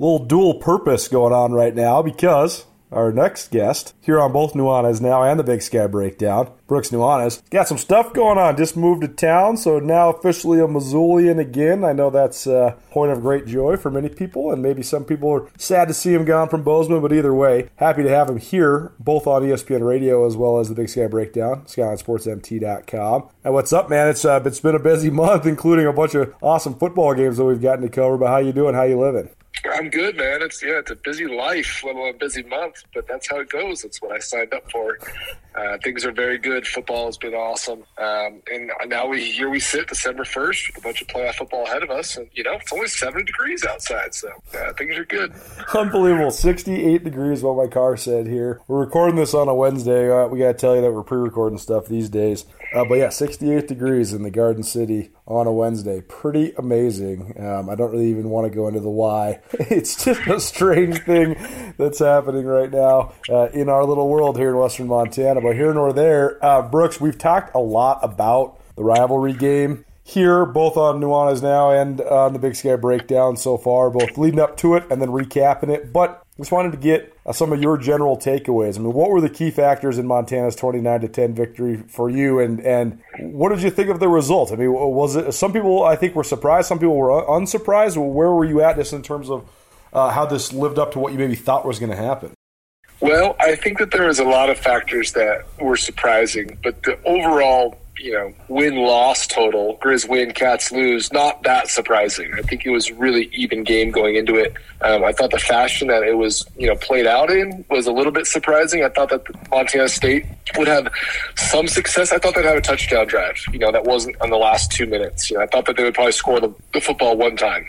S1: Little dual purpose going on right now because our next guest here on both Nuanez Now and the Big Sky Breakdown, Brooks Nuanez, got some stuff going on. Just moved to town, so now officially a Missoulian again. I know that's a point of great joy for many people, and maybe some people are sad to see him gone from Bozeman, but either way, happy to have him here, both on ESPN Radio as well as the Big Sky Breakdown, SkylineSportsMT.com. And what's up, man? It's uh, it's been a busy *laughs* month, including a bunch of awesome football games that we've gotten to cover. But how you doing? How you living?
S4: I'm good, man. It's yeah, it's a busy life, a busy month, but that's how it goes. That's what I signed up for. Uh, things are very good. Football has been awesome, um, and now we here we sit December first with a bunch of playoff football ahead of us, and you know it's only seven degrees outside, so uh, things are good.
S1: Unbelievable, sixty-eight degrees. What my car said here. We're recording this on a Wednesday. Uh, we got to tell you that we're pre-recording stuff these days, uh, but yeah, sixty-eight degrees in the Garden City on a Wednesday. Pretty amazing. Um, I don't really even want to go into the why. *laughs* It's just a strange thing that's happening right now uh, in our little world here in Western Montana. But here nor there, uh, Brooks, we've talked a lot about the rivalry game here, both on Nuanez Now and on the Big Sky Breakdown so far, both leading up to it and then recapping it. But just wanted to get uh, some of your general takeaways. I mean, what were the key factors in Montana's 29 to 10 victory for you, and and what did you think of the result? I mean, was it some people I think were surprised, some people were unsurprised. Where were you at just in terms of uh, how this lived up to what you maybe thought was going to happen?
S4: Well, I think that there was a lot of factors that were surprising, but the overall you know, win loss total, Grizz win, Cats lose, not that surprising. I think it was really even game going into it. Um, I thought the fashion that it was, you know, played out in was a little bit surprising. I thought that Montana State would have some success. I thought they'd have a touchdown drive, you know, that wasn't on the last two minutes. You know, I thought that they would probably score the, the football one time.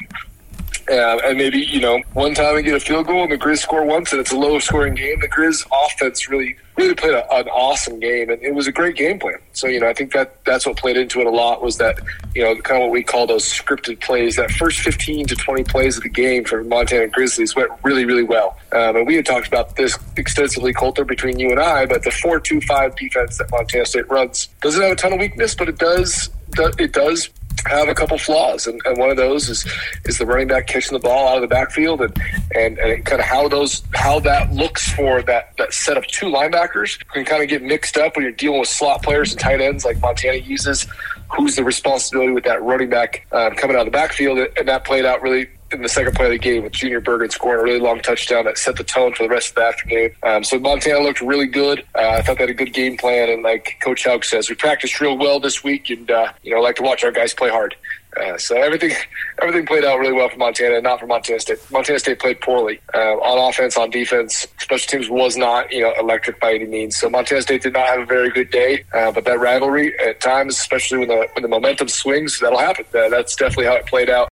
S4: Uh, and maybe, you know, one time and get a field goal and the Grizz score once and it's a low scoring game. The Grizz offense really, really played a, an awesome game and it was a great game plan. So, you know, I think that that's what played into it a lot was that, you know, kind of what we call those scripted plays. That first 15 to 20 plays of the game for Montana Grizzlies went really, really well. Um, and we had talked about this extensively, Colter, between you and I, but the 4 2 5 defense that Montana State runs doesn't have a ton of weakness, but it does it does have a couple flaws, and, and, one of those is is the running back catching the ball out of the backfield, and and, and kind of how those how that looks for that that set of two linebackers can kind of get mixed up when you're dealing with slot players and tight ends like Montana uses. Who's the responsibility with that running back um, coming out of the backfield, and that played out really in the second play of the game with Junior Bergen scoring a really long touchdown that set the tone for the rest of the afternoon. Um, so Montana looked really good. Uh, I thought they had a good game plan, and like Coach Hauck says, we practiced real well this week, and uh, you know, like to watch our guys play hard. Uh, so everything *laughs* everything played out really well for Montana, not for Montana State. Montana State played poorly uh, on offense, on defense. Special teams was not you know electric by any means. So Montana State did not have a very good day. Uh, but that rivalry at times, especially when the when the momentum swings, that'll happen. That's definitely how it played out.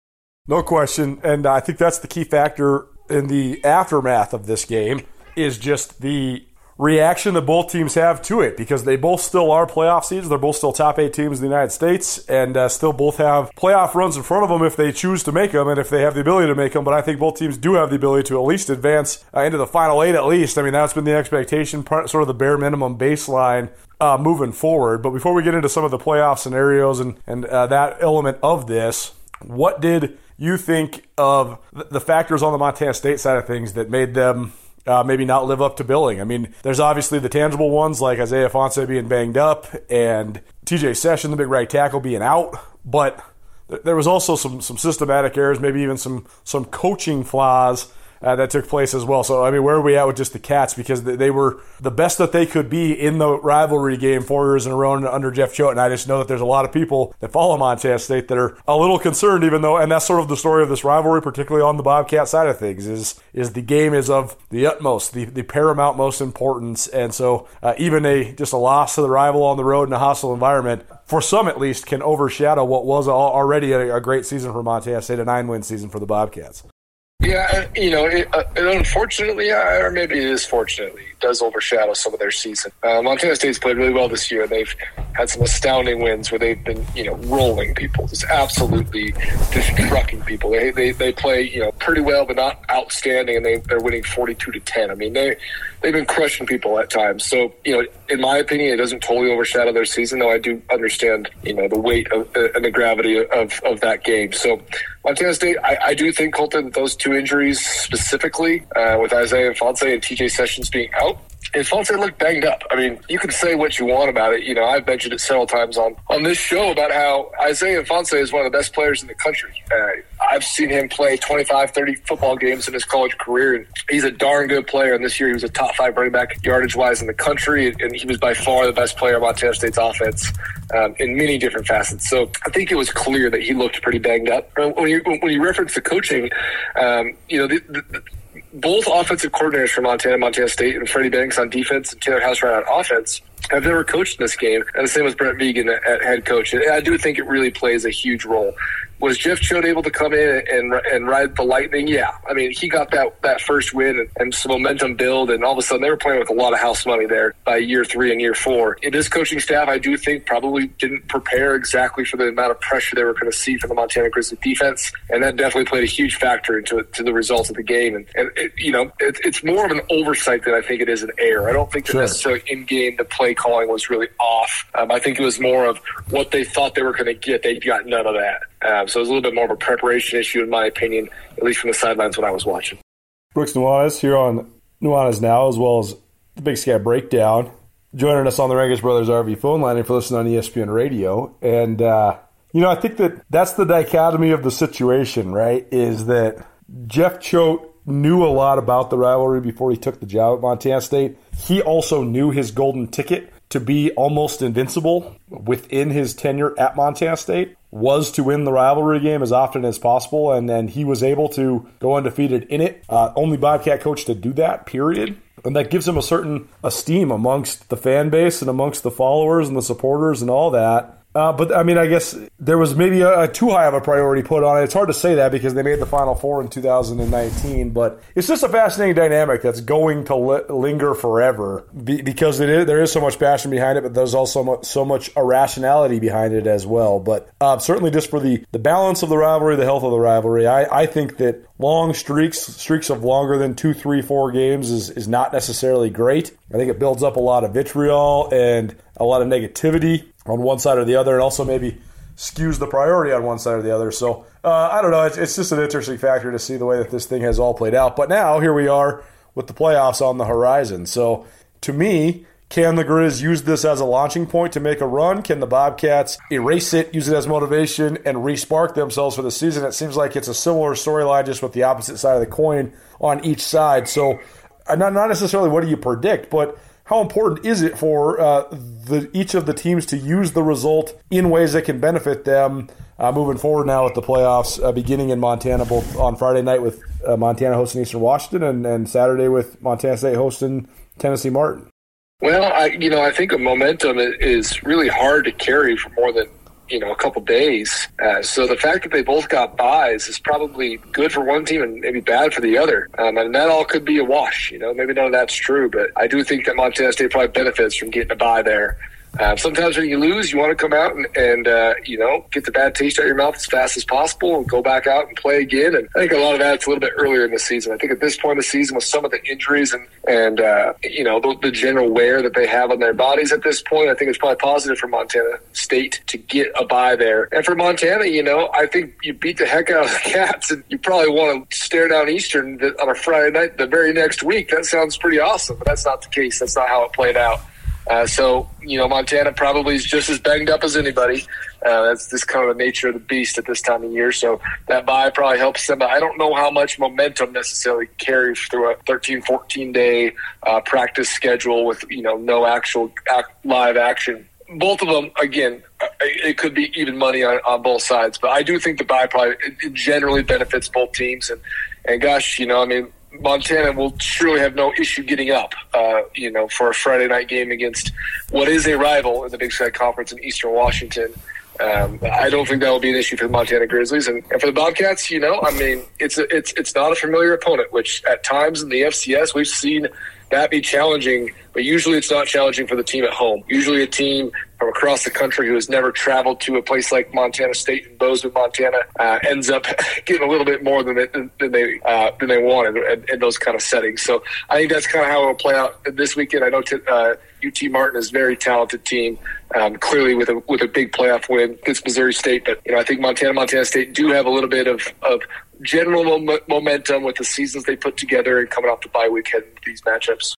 S1: No question, and I think that's the key factor in the aftermath of this game is just the reaction that both teams have to it because they both still are playoff seeds. They're both still top eight teams in the United States and uh, still both have playoff runs in front of them if they choose to make them and if they have the ability to make them. But I think both teams do have the ability to at least advance uh, into the final eight at least. I mean, that's been the expectation, part, sort of the bare minimum baseline uh, moving forward. But before we get into some of the playoff scenarios and, and uh, that element of this, what did you think of the factors on the Montana State side of things that made them uh, maybe not live up to billing. I mean, there's obviously the tangible ones like Isaiah Ifanse being banged up and TJ Session, the big right tackle, being out, but there was also some some systematic errors, maybe even some some coaching flaws uh, that took place as well. So, I mean, where are we at with just the Cats? Because they were the best that they could be in the rivalry game four years in a row under Jeff Choate. And I just know that there's a lot of people that follow Montana State that are a little concerned, even though, and that's sort of the story of this rivalry, particularly on the Bobcat side of things, is is the game is of the utmost, the, the paramount most importance. And so, uh, even a just a loss to the rival on the road in a hostile environment, for some at least, can overshadow what was already a, a great season for Montana State, a nine win season for the Bobcats.
S4: Yeah, you know, it, uh, unfortunately, or maybe it is fortunately, does overshadow some of their season. Uh, Montana State's played really well this year. They've had some astounding wins where they've been, you know, rolling people, just absolutely just trucking people. They, they they play, you know, pretty well, but not outstanding, and they they're winning forty two to ten. I mean, they they've been crushing people at times. So, you know, in my opinion, it doesn't totally overshadow their season, though I do understand, you know, the weight of, uh, and the gravity of, of that game. So, Montana State, I, I do think, Colton, those two injuries specifically, uh, with Isaiah Ifanse and TJ Sessions being out, Ifanse looked banged up. I mean, you can say what you want about it. You know, I've mentioned it several times on, on this show about how Isaiah Ifanse is one of the best players in the country. Uh, I've seen him play 25, 30 football games in his college career, and he's a darn good player. And this year, he was a top five running back yardage wise in the country, and he was by far the best player on Montana State's offense um, in many different facets. So I think it was clear that he looked pretty banged up. When you when you reference the coaching, um, you know the, the, both offensive coordinators for Montana, Montana State, and Freddie Banks on defense and Taylor Housewright on offense have never coached in this game, and the same with Brett Vigen at head coach. And I do think it really plays a huge role was Jeff Choate able to come in and and ride the lightning? Yeah, I mean he got that that first win and, and, some momentum build, and all of a sudden they were playing with a lot of house money there by year three and year four. This coaching staff, I do think probably didn't prepare exactly for the amount of pressure they were going to see from the Montana Grizzly defense, and that definitely played a huge factor into to the results of the game. And, and it, you know, it, it's more of an oversight than I think it is an error. I don't think that sure. necessarily in game the play calling was really off. Um, I think it was more of what they thought they were going to get. They got none of that. Um, so it was a little bit more of a preparation issue, in my opinion, at least from the sidelines when I was watching.
S1: Brooks Nuanez here on Nuanez Now, as well as the Big Sky Breakdown, joining us on the Rangus Brothers RV phone line for listening on ESPN Radio. And, uh, you know, I think that that's the dichotomy of the situation, right? Is that Jeff Choate knew a lot about the rivalry before he took the job at Montana State. He also knew his golden ticket to be almost invincible within his tenure at Montana State was to win the rivalry game as often as possible, and then he was able to go undefeated in it. Uh, only Bobcat coach to do that, period. And that gives him a certain esteem amongst the fan base and amongst the followers and the supporters and all that. Uh, but I mean, I guess there was maybe a, a, too high of a priority put on it. It's hard to say that because they made the Final Four in 2019, but it's just a fascinating dynamic that's going to li- linger forever be, because there is so much passion behind it, but there's also so much irrationality behind it as well. But uh, certainly, just for the, the balance of the rivalry, the health of the rivalry, I, I think that long streaks, streaks of longer than two, three, four games is, is not necessarily great. I think it builds up a lot of vitriol and a lot of negativity on one side or the other, and also maybe skews the priority on one side or the other. So uh, I don't know. It's, it's just an interesting factor to see the way that this thing has all played out. But now here we are with the playoffs on the horizon. So to me, Can the Grizz use this as a launching point to make a run? Can the Bobcats erase it, use it as motivation, and respark themselves for the season? It seems like it's a similar storyline, just with the opposite side of the coin on each side. So, uh, not not necessarily what do you predict, but how important is it for uh, the, each of the teams to use the result in ways that can benefit them uh, moving forward now with the playoffs uh, beginning in Montana, both on Friday night with uh, Montana hosting Eastern Washington and, and Saturday with Montana State hosting Tennessee Martin?
S4: Well, I you know I think a momentum is really hard to carry for more than you know a couple days. Uh, so the fact that they both got byes is probably good for one team and maybe bad for the other. Um, and that all could be a wash. You know, maybe none of that's true, but I do think that Montana State probably benefits from getting a bye there. Uh, sometimes when you lose, you want to come out and, and uh, you know get the bad taste out of your mouth as fast as possible and go back out and play again. And I think a lot of that's a little bit earlier in the season. I think at this point in the season, with some of the injuries and and uh, you know the, the, general wear that they have on their bodies at this point, I think it's probably positive for Montana State to get a bye there. And for Montana, you know, I think you beat the heck out of the *laughs* Cats, and you probably want to stare down Eastern on a Friday night the very next week. That sounds pretty awesome, but that's not the case. That's not how it played out. Uh, so, you know, Montana probably is just as banged up as anybody. Uh, that's just kind of the nature of the beast at this time of year. So that bye probably helps them. But I don't know how much momentum necessarily carries through a 13, 14 day uh, practice schedule with, you know, no actual act, live action. Both of them, again, uh, it could be even money on, on both sides. But I do think the bye probably generally benefits both teams. And, and gosh, you know, I mean, Montana will surely have no issue getting up, uh, you know, for a Friday night game against what is a rival in the Big Sky Conference in Eastern Washington. Um, I don't think that will be an issue for the Montana Grizzlies, and, and, for the Bobcats, you know, I mean, it's a, it's it's not a familiar opponent. Which at times in the FCS we've seen that be challenging, but usually it's not challenging for the team at home. Usually a team from across the country who has never traveled to a place like Montana State in Bozeman, Montana, uh, ends up *laughs* getting a little bit more than they, than they uh, than they wanted in, in, those kind of settings. So I think that's kind of how it will play out this weekend. I know t- uh, UT Martin is a very talented team, um, clearly with a with a big playoff win against Missouri State. But you know I think Montana, Montana State do have a little bit of of general mom- momentum with the seasons they put together and coming off the bye week heading these matchups.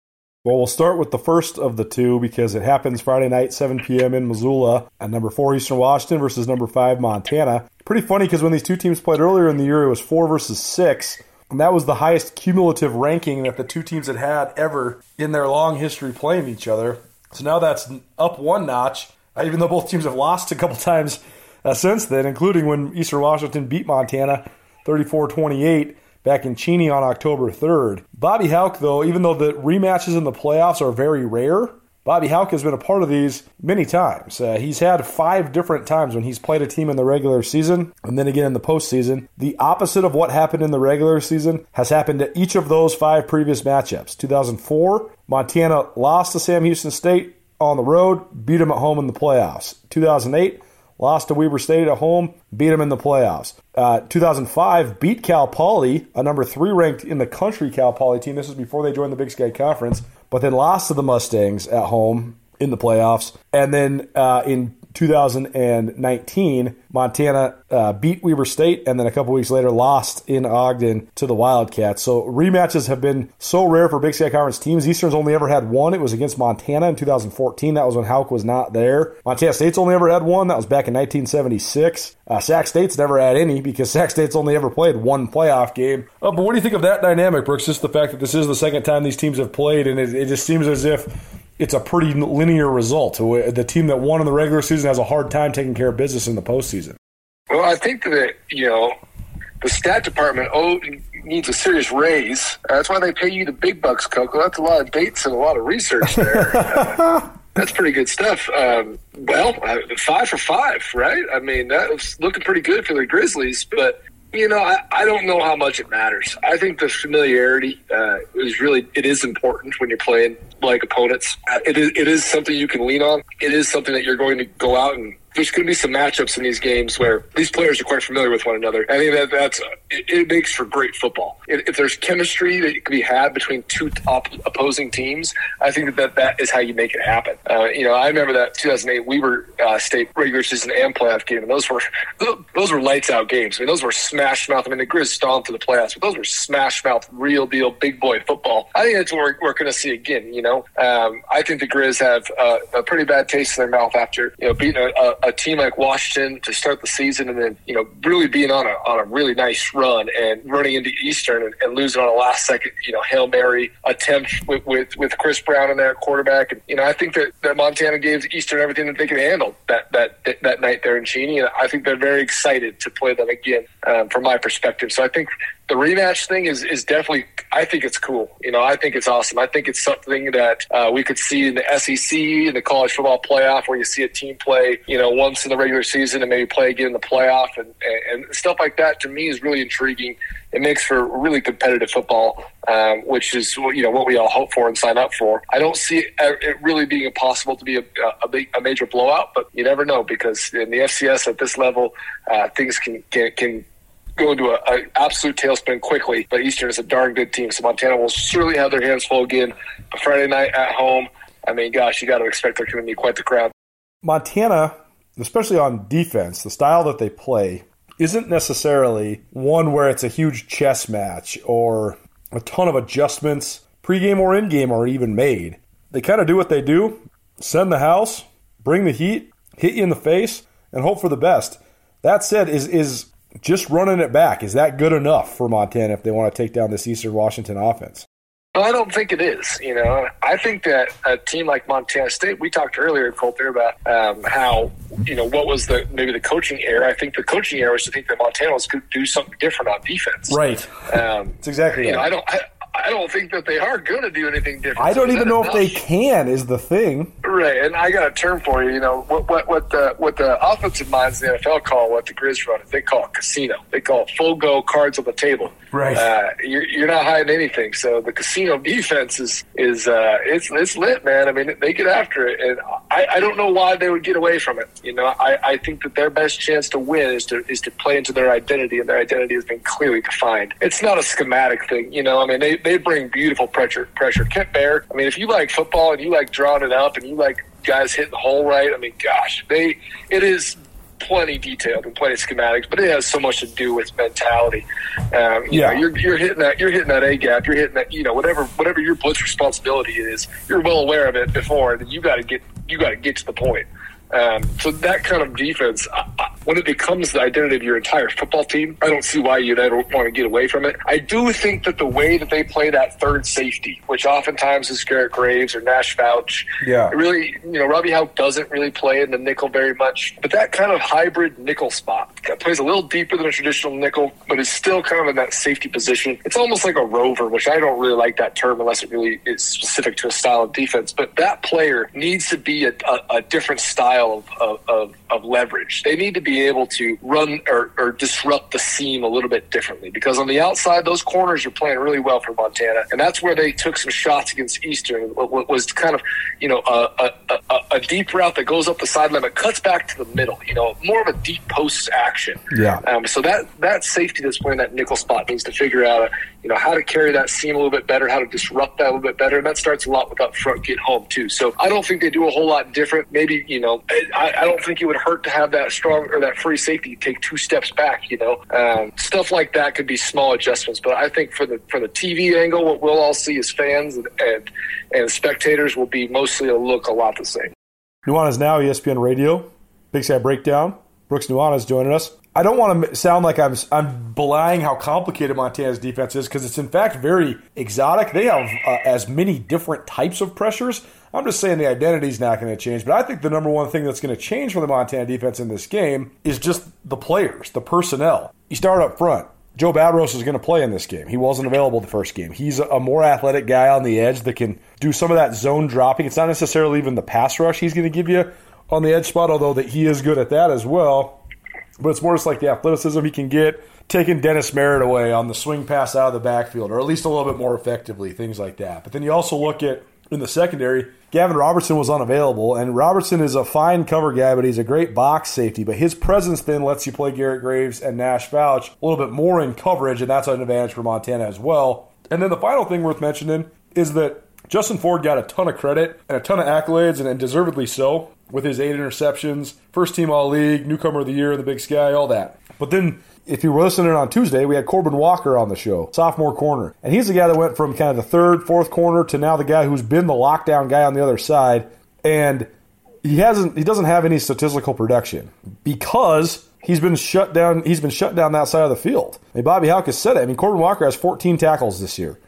S1: Well, we'll start with the first of the two because it happens Friday night, 7 p.m. in Missoula, at number four Eastern Washington versus number five Montana. Pretty funny because when these two teams played earlier in the year, it was four versus six, and that was the highest cumulative ranking that the two teams had had ever in their long history playing each other. So now that's up one notch, uh, even though both teams have lost a couple *laughs* times uh, since then, including when Eastern Washington beat Montana 34 28 back in Cheney on October 3rd. Bobby Hauck, though, even though the rematches in the playoffs are very rare, Bobby Hauck has been a part of these many times. Uh, he's had five different times when he's played a team in the regular season and then again in the postseason. The opposite of what happened in the regular season has happened to each of those five previous matchups. 2004, Montana lost to Sam Houston State on the road, beat them at home in the playoffs. 2008, lost to Weber State at home, beat them in the playoffs. Uh, 2005 beat Cal Poly, a number three ranked in the country Cal Poly team. This was before they joined the Big Sky Conference, but then lost to the Mustangs at home in the playoffs. And then uh, in 2019, Montana uh, beat Weber State and then a couple weeks later lost in Ogden to the Wildcats. So rematches have been so rare for Big Sky Conference teams. Eastern's only ever had one. It was against Montana in 2014. That was when Hauck was not there. Montana State's only ever had one. That was back in 1976. Uh, Sac State's never had any because *laughs* Sac State's only ever played one playoff game. Uh, but what do you think of that dynamic, Brooks? Just the fact that this is the second time these teams have played, and it, it just seems as if it's a pretty linear result. The team that won in the regular season has a hard time taking care of business in the postseason.
S4: Well, I think that you know the stat department oh, needs a serious raise. That's why they pay you the big bucks, Coco. That's a lot of dates and a lot of research there. *laughs* uh, that's pretty good stuff. Um, well, uh, five for five, right? I mean, that was looking pretty good for the Grizzlies, but you know, I, I don't know how much it matters. I think the familiarity uh, is really it is important when you're playing like opponents. Uh, it is it is something you can lean on. It is something that you're going to go out and there's going to be some matchups in these games where these players are quite familiar with one another. I think that that's it, it makes for great football. If, if, there's chemistry that can be had between two top opposing teams, I think that that is how you make it happen. Uh, you know, I remember that 2008 Weber uh, State regular season and playoff game, and those were those were lights out games. I mean, those were smash mouth. I mean, the Grizz stomped to the playoffs, but those were smash mouth, real deal, big boy football. I think that's what we're, we're going to see again. You know, um, I think the Grizz have uh, a pretty bad taste in their mouth after you know beating a, a, a, team like Washington to start the season, and then you know really being on a on a really nice run and running into Eastern and, and losing on a last second you know hail mary attempt with, with with Chris Brown in there quarterback. And you know I think that, that Montana gave Eastern everything that they could handle that that that night there in Cheney, and I think they're very excited to play them again um, from my perspective. So I think the rematch thing is is definitely. I think it's cool. You know, I think it's awesome. I think it's something that uh, we could see in the SEC in the college football playoff, where you see a team play, you know, once in the regular season and maybe play again in the playoff, and, and, and stuff like that. To me, is really intriguing. It makes for really competitive football, um, which is you know what we all hope for and sign up for. I don't see it really being impossible to be a, a, big, a major blowout, but you never know because in the FCS at this level, uh, things can, can can go into an absolute tailspin quickly. But Eastern is a darn good team, so Montana will surely have their hands full again. A Friday night at home. I mean, gosh, you got to expect they're going to be quite the crowd.
S1: Montana, especially on defense, the style that they play isn't necessarily one where it's a huge chess match or a ton of adjustments, pregame or in game, are even made. They kind of do what they do send the house, bring the heat, hit you in the face, and hope for the best. That said, is is just running it back, is that good enough for Montana if they want to take down this Eastern Washington offense?
S4: Well, I don't think it is. You know, I think that a team like Montana State, we talked earlier, Colter, about um, how you know what was the maybe the coaching error. I think the coaching error was to think that Montana was going to do something different on defense.
S1: Right. Um, That's exactly.
S4: You
S1: right.
S4: know, I don't. I, I don't think that they are going to do anything different.
S1: I don't so even know enough? if they can. Is the thing
S4: right? And I got a term for you. You know what? What? What the what the offensive minds in the NFL call what the Grizz run? They call it casino. They call it full go cards on the table.
S1: Right.
S4: Uh, you're, you're not hiding anything. So the casino defense is is uh, it's it's lit, man. I mean, they get after it, and I, I don't know why they would get away from it. You know, I, I think that their best chance to win is to is to play into their identity, and their identity has been clearly defined. It's not a schematic thing. You know, I mean, they, they bring beautiful pressure. Pressure. Kent Baer. I mean, if you like football and you like drawing it up and you like guys hitting the hole right, I mean, gosh, they it is plenty detailed and plenty schematics, but it has so much to do with mentality. Um, you yeah, know, you're, you're hitting that you're hitting that A gap. You're hitting that you know whatever whatever your blitz responsibility is. You're well aware of it before, and you got to get you got to get to the point. Um, so that kind of defense, when it becomes the identity of your entire football team, I don't see why you'd ever want to get away from it. I do think that the way that they play that third safety, which oftentimes is Garrett Graves or Nash Fouch,
S1: yeah,
S4: really, you know, Robbie Hauck doesn't really play in the nickel very much, but that kind of hybrid nickel spot plays a little deeper than a traditional nickel, but is still kind of in that safety position. It's almost like a rover, which I don't really like that term unless it really is specific to a style of defense. But that player needs to be a, a, a different style of, of, of, of leverage. They need to be able to run or, or disrupt the seam a little bit differently because on the outside, those corners are playing really well for Montana, and that's where they took some shots against Eastern. What was kind of you know a, a, a, a deep route that goes up the sideline but cuts back to the middle. You know, more of a deep post action.
S1: Yeah.
S4: Um, so that that safety that's playing that nickel spot needs to figure out you know how to carry that seam a little bit better, how to disrupt that a little bit better, and that starts a lot with up front get home too. So I don't think they do a whole lot different. Maybe you know I, I don't think it would hurt to have that strong or that free safety take two steps back. You know, um, stuff like that could be small adjustments. But I think for the for the TV angle, what we'll all see as fans and and, and spectators will be mostly a look a lot the same.
S1: Nuanez now ESPN Radio, Big Sky Breakdown. Brooks Nuana is joining us. I don't want to sound like I'm I'm belying how complicated Montana's defense is because it's in fact very exotic. They have uh, as many different types of pressures. I'm just saying the identity is not going to change, but I think the number one thing that's going to change for the Montana defense in this game is just the players, the personnel. You start up front. Joe Babros is going to play in this game. He wasn't available the first game. He's a more athletic guy on the edge that can do some of that zone dropping. It's not necessarily even the pass rush he's going to give you on the edge spot, although that he is good at that as well but it's more just like the athleticism he can get, taking Dennis Merritt away on the swing pass out of the backfield, or at least a little bit more effectively, things like that. But then you also look at in the secondary, Gavin Robertson was unavailable, and Robertson is a fine cover guy, but he's a great box safety. But his presence then lets you play Garrett Graves and Nash Fouch a little bit more in coverage, and that's an advantage for Montana as well. And then the final thing worth mentioning is that Justin Ford got a ton of credit and a ton of accolades, and, deservedly so, with his eight interceptions, first team all league, newcomer of the year in the Big Sky, all that. But then if you were listening on Tuesday, we had Corbin Walker on the show, sophomore corner. And he's the guy that went from kind of the third, fourth corner to now the guy who's been the lockdown guy on the other side. And he hasn't he doesn't have any statistical production because he's been shut down he's been shut down that side of the field. I mean, Bobby Hauck has said it. I mean, Corbin Walker has 14 tackles this year.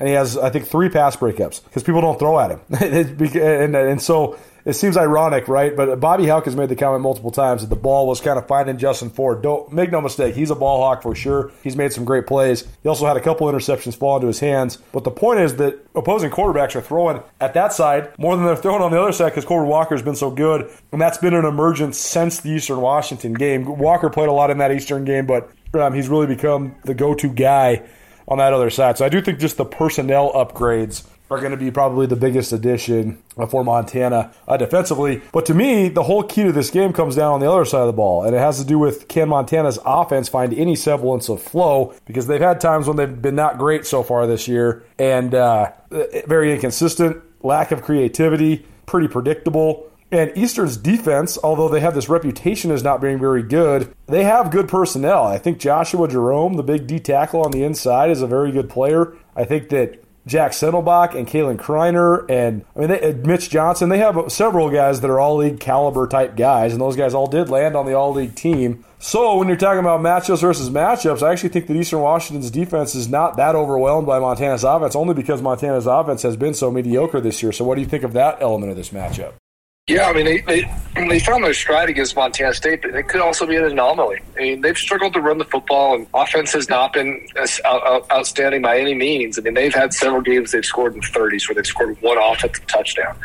S1: And he has, I think, three pass breakups because people don't throw at him. *laughs* and, and so it seems ironic, right? But Bobby Hauck has made the comment multiple times that the ball was kind of finding Justin Ford. Don't make no mistake, he's a ball hawk for sure. He's made some great plays. He also had a couple interceptions fall into his hands. But the point is that opposing quarterbacks are throwing at that side more than they're throwing on the other side because Corbin Walker has been so good, and that's been an emergence since the Eastern Washington game. Walker played a lot in that Eastern game, but um, he's really become the go-to guy on that other side. So I do think just the personnel upgrades are going to be probably the biggest addition for Montana uh, defensively. But to me, the whole key to this game comes down on the other side of the ball, and it has to do with can Montana's offense find any semblance of flow because they've had times when they've been not great so far this year and uh, very inconsistent, lack of creativity, pretty predictable. And Eastern's defense, although they have this reputation as not being very good, they have good personnel. I think Joshua Jerome, the big D tackle on the inside, is a very good player. I think that Jack Sendelbach and Kalen Kreiner and I mean they, Mitch Johnson. They have several guys that are all league caliber type guys, and those guys all did land on the all league team. So when you're talking about matchups versus matchups, I actually think that Eastern Washington's defense is not that overwhelmed by Montana's offense, only because Montana's offense has been so mediocre this year. So what do you think of that element of this matchup?
S4: Yeah, I mean, they, they, they found their stride against Montana State, but it could also be an anomaly. I mean, they've struggled to run the football, and offense has not been as out, outstanding by any means. I mean, they've had several games they've scored in 30s where they've scored one offensive touchdown.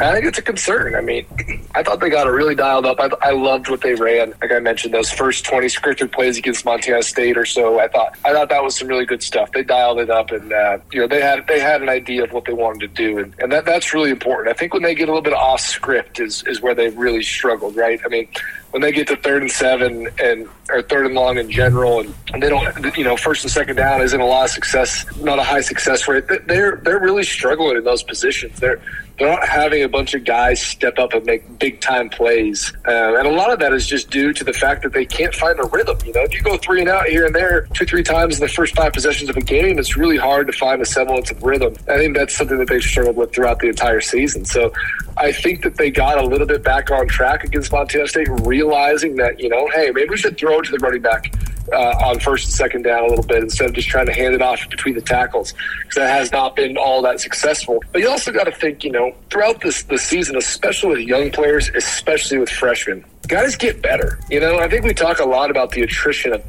S4: I think it's a concern. I mean, I thought they got it really dialed up. I, I, loved what they ran. Like I mentioned, those first 20 scripted plays against Montana State or so. I thought I thought that was some really good stuff. They dialed it up, and uh, you know they had they had an idea of what they wanted to do, and, and that that's really important. I think when they get a little bit off script is is where they've really struggled. Right? I mean, when they get to third and seven and or third and long in general, and, and, they don't, you know, first and second down isn't a lot of success, not a high success rate. They're they're really struggling in those positions. They're they're not having a bunch of guys step up and make big time plays, uh, and a lot of that is just due to the fact that they can't find a rhythm. You know, if you go three and out here and there two three times in the first five possessions of a game, it's really hard to find a semblance of rhythm. I think that's something that they've struggled with throughout the entire season. So I think that they got a little bit back on track against Montana State, realizing that, you know, hey, maybe we should throw it to the running back uh, on first and second down a little bit instead of just trying to hand it off between the tackles because that has not been all that successful. But you also got to think, you know, throughout this the season, especially with young players, especially with freshmen, guys get better. You know, I think we talk a lot about the attrition of,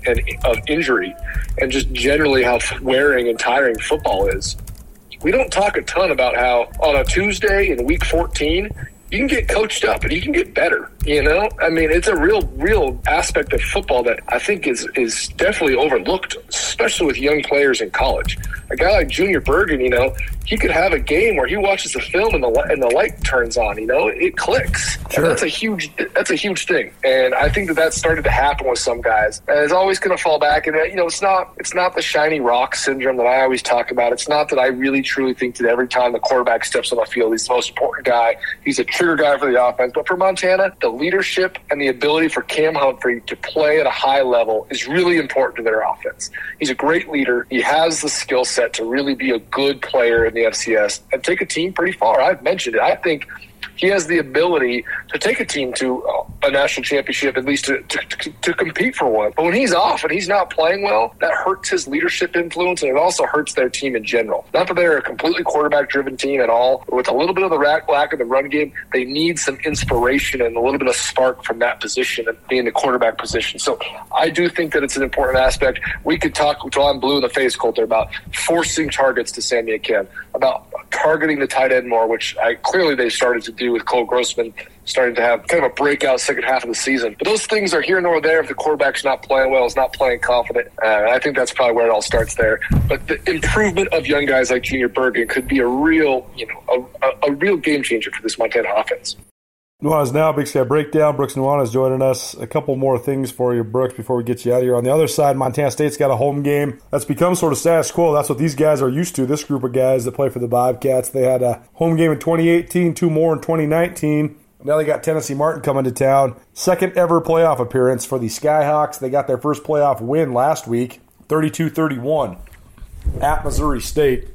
S4: of injury and just generally how wearing and tiring football is we don't talk a ton about how on a Tuesday in week 14, you can get coached up and you can get better. You know, I mean, it's a real, real aspect of football that I think is is definitely overlooked, especially with young players in college. A guy like Junior Bergen, you know, he could have a game where he watches the film and the and the light turns on. You know, it clicks. Sure. that's a huge that's a huge thing, and I think that that started to happen with some guys. And it's always going to fall back, and uh, you know, it's not it's not the shiny rock syndrome that I always talk about. It's not that I really truly think that every time the quarterback steps on the field, he's the most important guy. He's a trigger guy for the offense. But for Montana, the leadership and the ability for Cam Humphrey to play at a high level is really important to their offense. He's a great leader. He has the skill set to really be a good player in the FCS and take a team pretty far. I've mentioned it. I think he has the ability to take a team to a national championship, at least to, to, to, compete for one. But when he's off and he's not playing well, that hurts his leadership influence and it also hurts their team in general. Not that they're a completely quarterback driven team at all. With a little bit of the rack lack of the run game, they need some inspiration and a little bit of spark from that position and being the quarterback position. So I do think that it's an important aspect. We could talk until I'm blue in the face, Colter, about forcing targets to Sammy Akem, about targeting the tight end more, which I clearly they started to do with Cole Grossman starting to have kind of a breakout second half of the season. But those things are here nor there if the quarterback's not playing well, is not playing confident. Uh, I think that's probably where it all starts there. But the improvement of young guys like Junior Bergen could be a real, you know, a, a, a real game changer for this Montana offense.
S1: Nuanez now, Big Sky Breakdown. Brooks Nuanez joining us. A couple more things for you, Brooks, before we get you out of here. On the other side, Montana State's got a home game that's become sort of status quo. That's what these guys are used to, this group of guys that play for the Bobcats. They had a home game in 2018, two more in 2019. Now they got Tennessee Martin coming to town. Second ever playoff appearance for the Skyhawks. They got their first playoff win last week, 32 31 at Missouri State.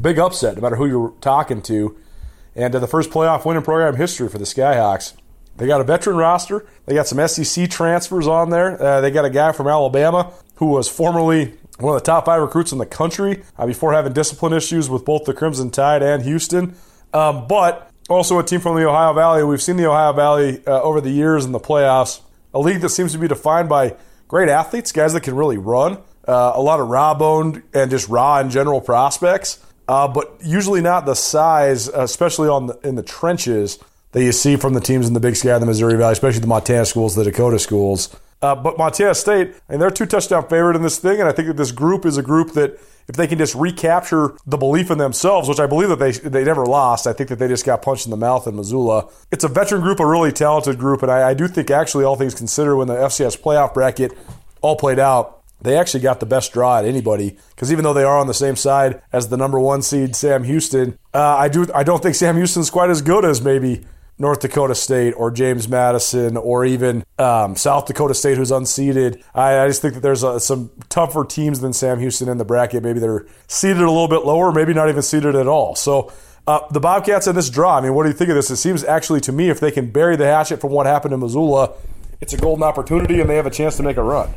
S1: Big upset, no matter who you're talking to and uh, the first playoff win in program history for the Skyhawks. They got a veteran roster. They got some SEC transfers on there. Uh, they got a guy from Alabama who was formerly one of the top five recruits in the country uh, before having discipline issues with both the Crimson Tide and Houston. Um, but also a team from the Ohio Valley. We've seen the Ohio Valley uh, over the years in the playoffs. A league that seems to be defined by great athletes, guys that can really run, uh, a lot of raw boned and just raw and general prospects uh, but usually not the size, especially on the, in the trenches that you see from the teams in the Big Sky the Missouri Valley, especially the Montana schools, the Dakota schools. Uh, but Montana State, and they're two touchdown favorite in this thing, and I think that this group is a group that if they can just recapture the belief in themselves, which I believe that they they never lost, I think that they just got punched in the mouth in Missoula. It's a veteran group, a really talented group, and I, I do think actually all things considered, when the FCS playoff bracket all played out, they actually got the best draw at anybody because even though they are on the same side as the number one seed Sam Houston, uh, I do I don't think Sam Houston's quite as good as maybe North Dakota State or James Madison or even um, South Dakota State, who's unseeded. I, I just think that there's some tougher teams than Sam Houston in the bracket. Maybe they're seeded a little bit lower, maybe not even seeded at all. So. Uh, the Bobcats in this draw, I mean, what do you think of this? It seems actually to me, if they can bury the hatchet from what happened in Missoula, it's a golden opportunity and they have a chance to make a run.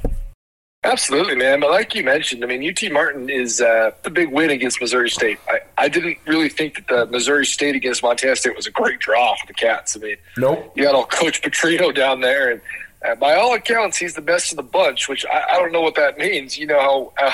S4: Absolutely, man. But like you mentioned, I mean, UT Martin is uh, the big win against Missouri State. I, I didn't really think that the Missouri State against Montana State was a great draw for the Cats. I mean,
S1: nope.
S4: you got all Coach Petrino down there, and uh, by all accounts, he's the best of the bunch. Which I, I don't know what that means. You know how uh,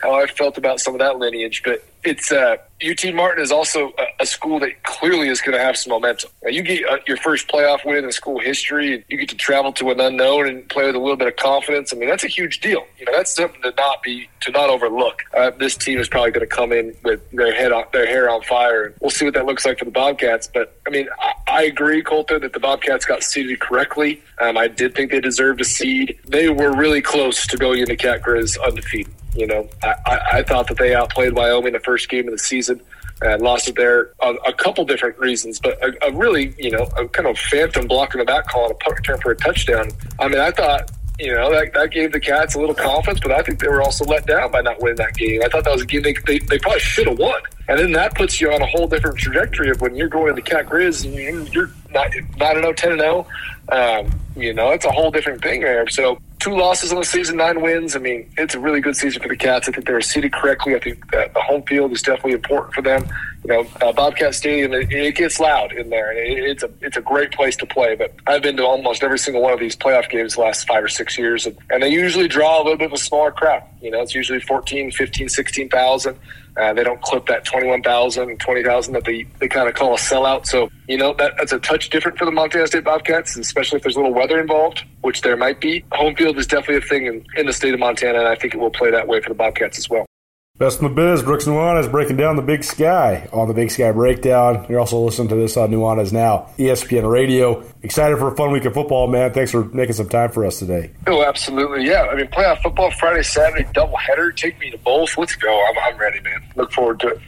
S4: how I felt about some of that lineage, but it's uh, UT Martin is also a, a, school that clearly is going to have some momentum. Now, you get uh, your first playoff win in school history, and you get to travel to an unknown and play with a little bit of confidence. I mean, that's a huge deal. You know, that's something to not be to not overlook. Uh, this team is probably going to come in with their head their hair on fire, we'll see what that looks like for the Bobcats. But I mean, I, I agree, Colter, that the Bobcats got seeded correctly. Um, I did think they deserved a seed. They were really close to going into Cat Grizz undefeated. You know, I, I, thought that they outplayed Wyoming the first game of the season and lost it there a, a couple different reasons, but a, a, really, you know, a kind of phantom block in the back call and a punt return for a touchdown. I mean, I thought, you know, that, that gave the Cats a little confidence, but I think they were also let down by not winning that game. I thought that was a game they, they, they probably should have won. And then that puts you on a whole different trajectory of when you're going to the Cat Grizz and you're not 9 0, 10 0. Um, you know, it's a whole different thing there. So two losses in the season, nine wins. I mean, it's a really good season for the Cats. I think they're seeded correctly. I think the home field is definitely important for them. You know, uh, Bobcat Stadium, it, it, gets loud in there, and it, it's a it's a great place to play. But I've been to almost every single one of these playoff games the last five or six years, and, and they usually draw a little bit of a smaller crowd. You know, it's usually 14, 15, 16,000. Uh, they don't clip that 21,000, 20,000 that they, they kind of call a sellout. So, you know, that, that's a touch different for the Montana State Bobcats, especially if there's a little weather involved, which there might be. Home field is definitely a thing in, in the state of Montana, and I think it will play that way for the Bobcats as well.
S1: Best in the biz, Brooks Nuanez breaking down the Big Sky on the Big Sky Breakdown. You're also listening to this on Nuanez Now, ESPN Radio. Excited for a fun week of football, man. Thanks for making some time for us today.
S4: Oh, absolutely. Yeah. I mean, playoff football Friday, Saturday, doubleheader. Take me to both. Let's go. I'm, I'm ready, man. Look forward to it.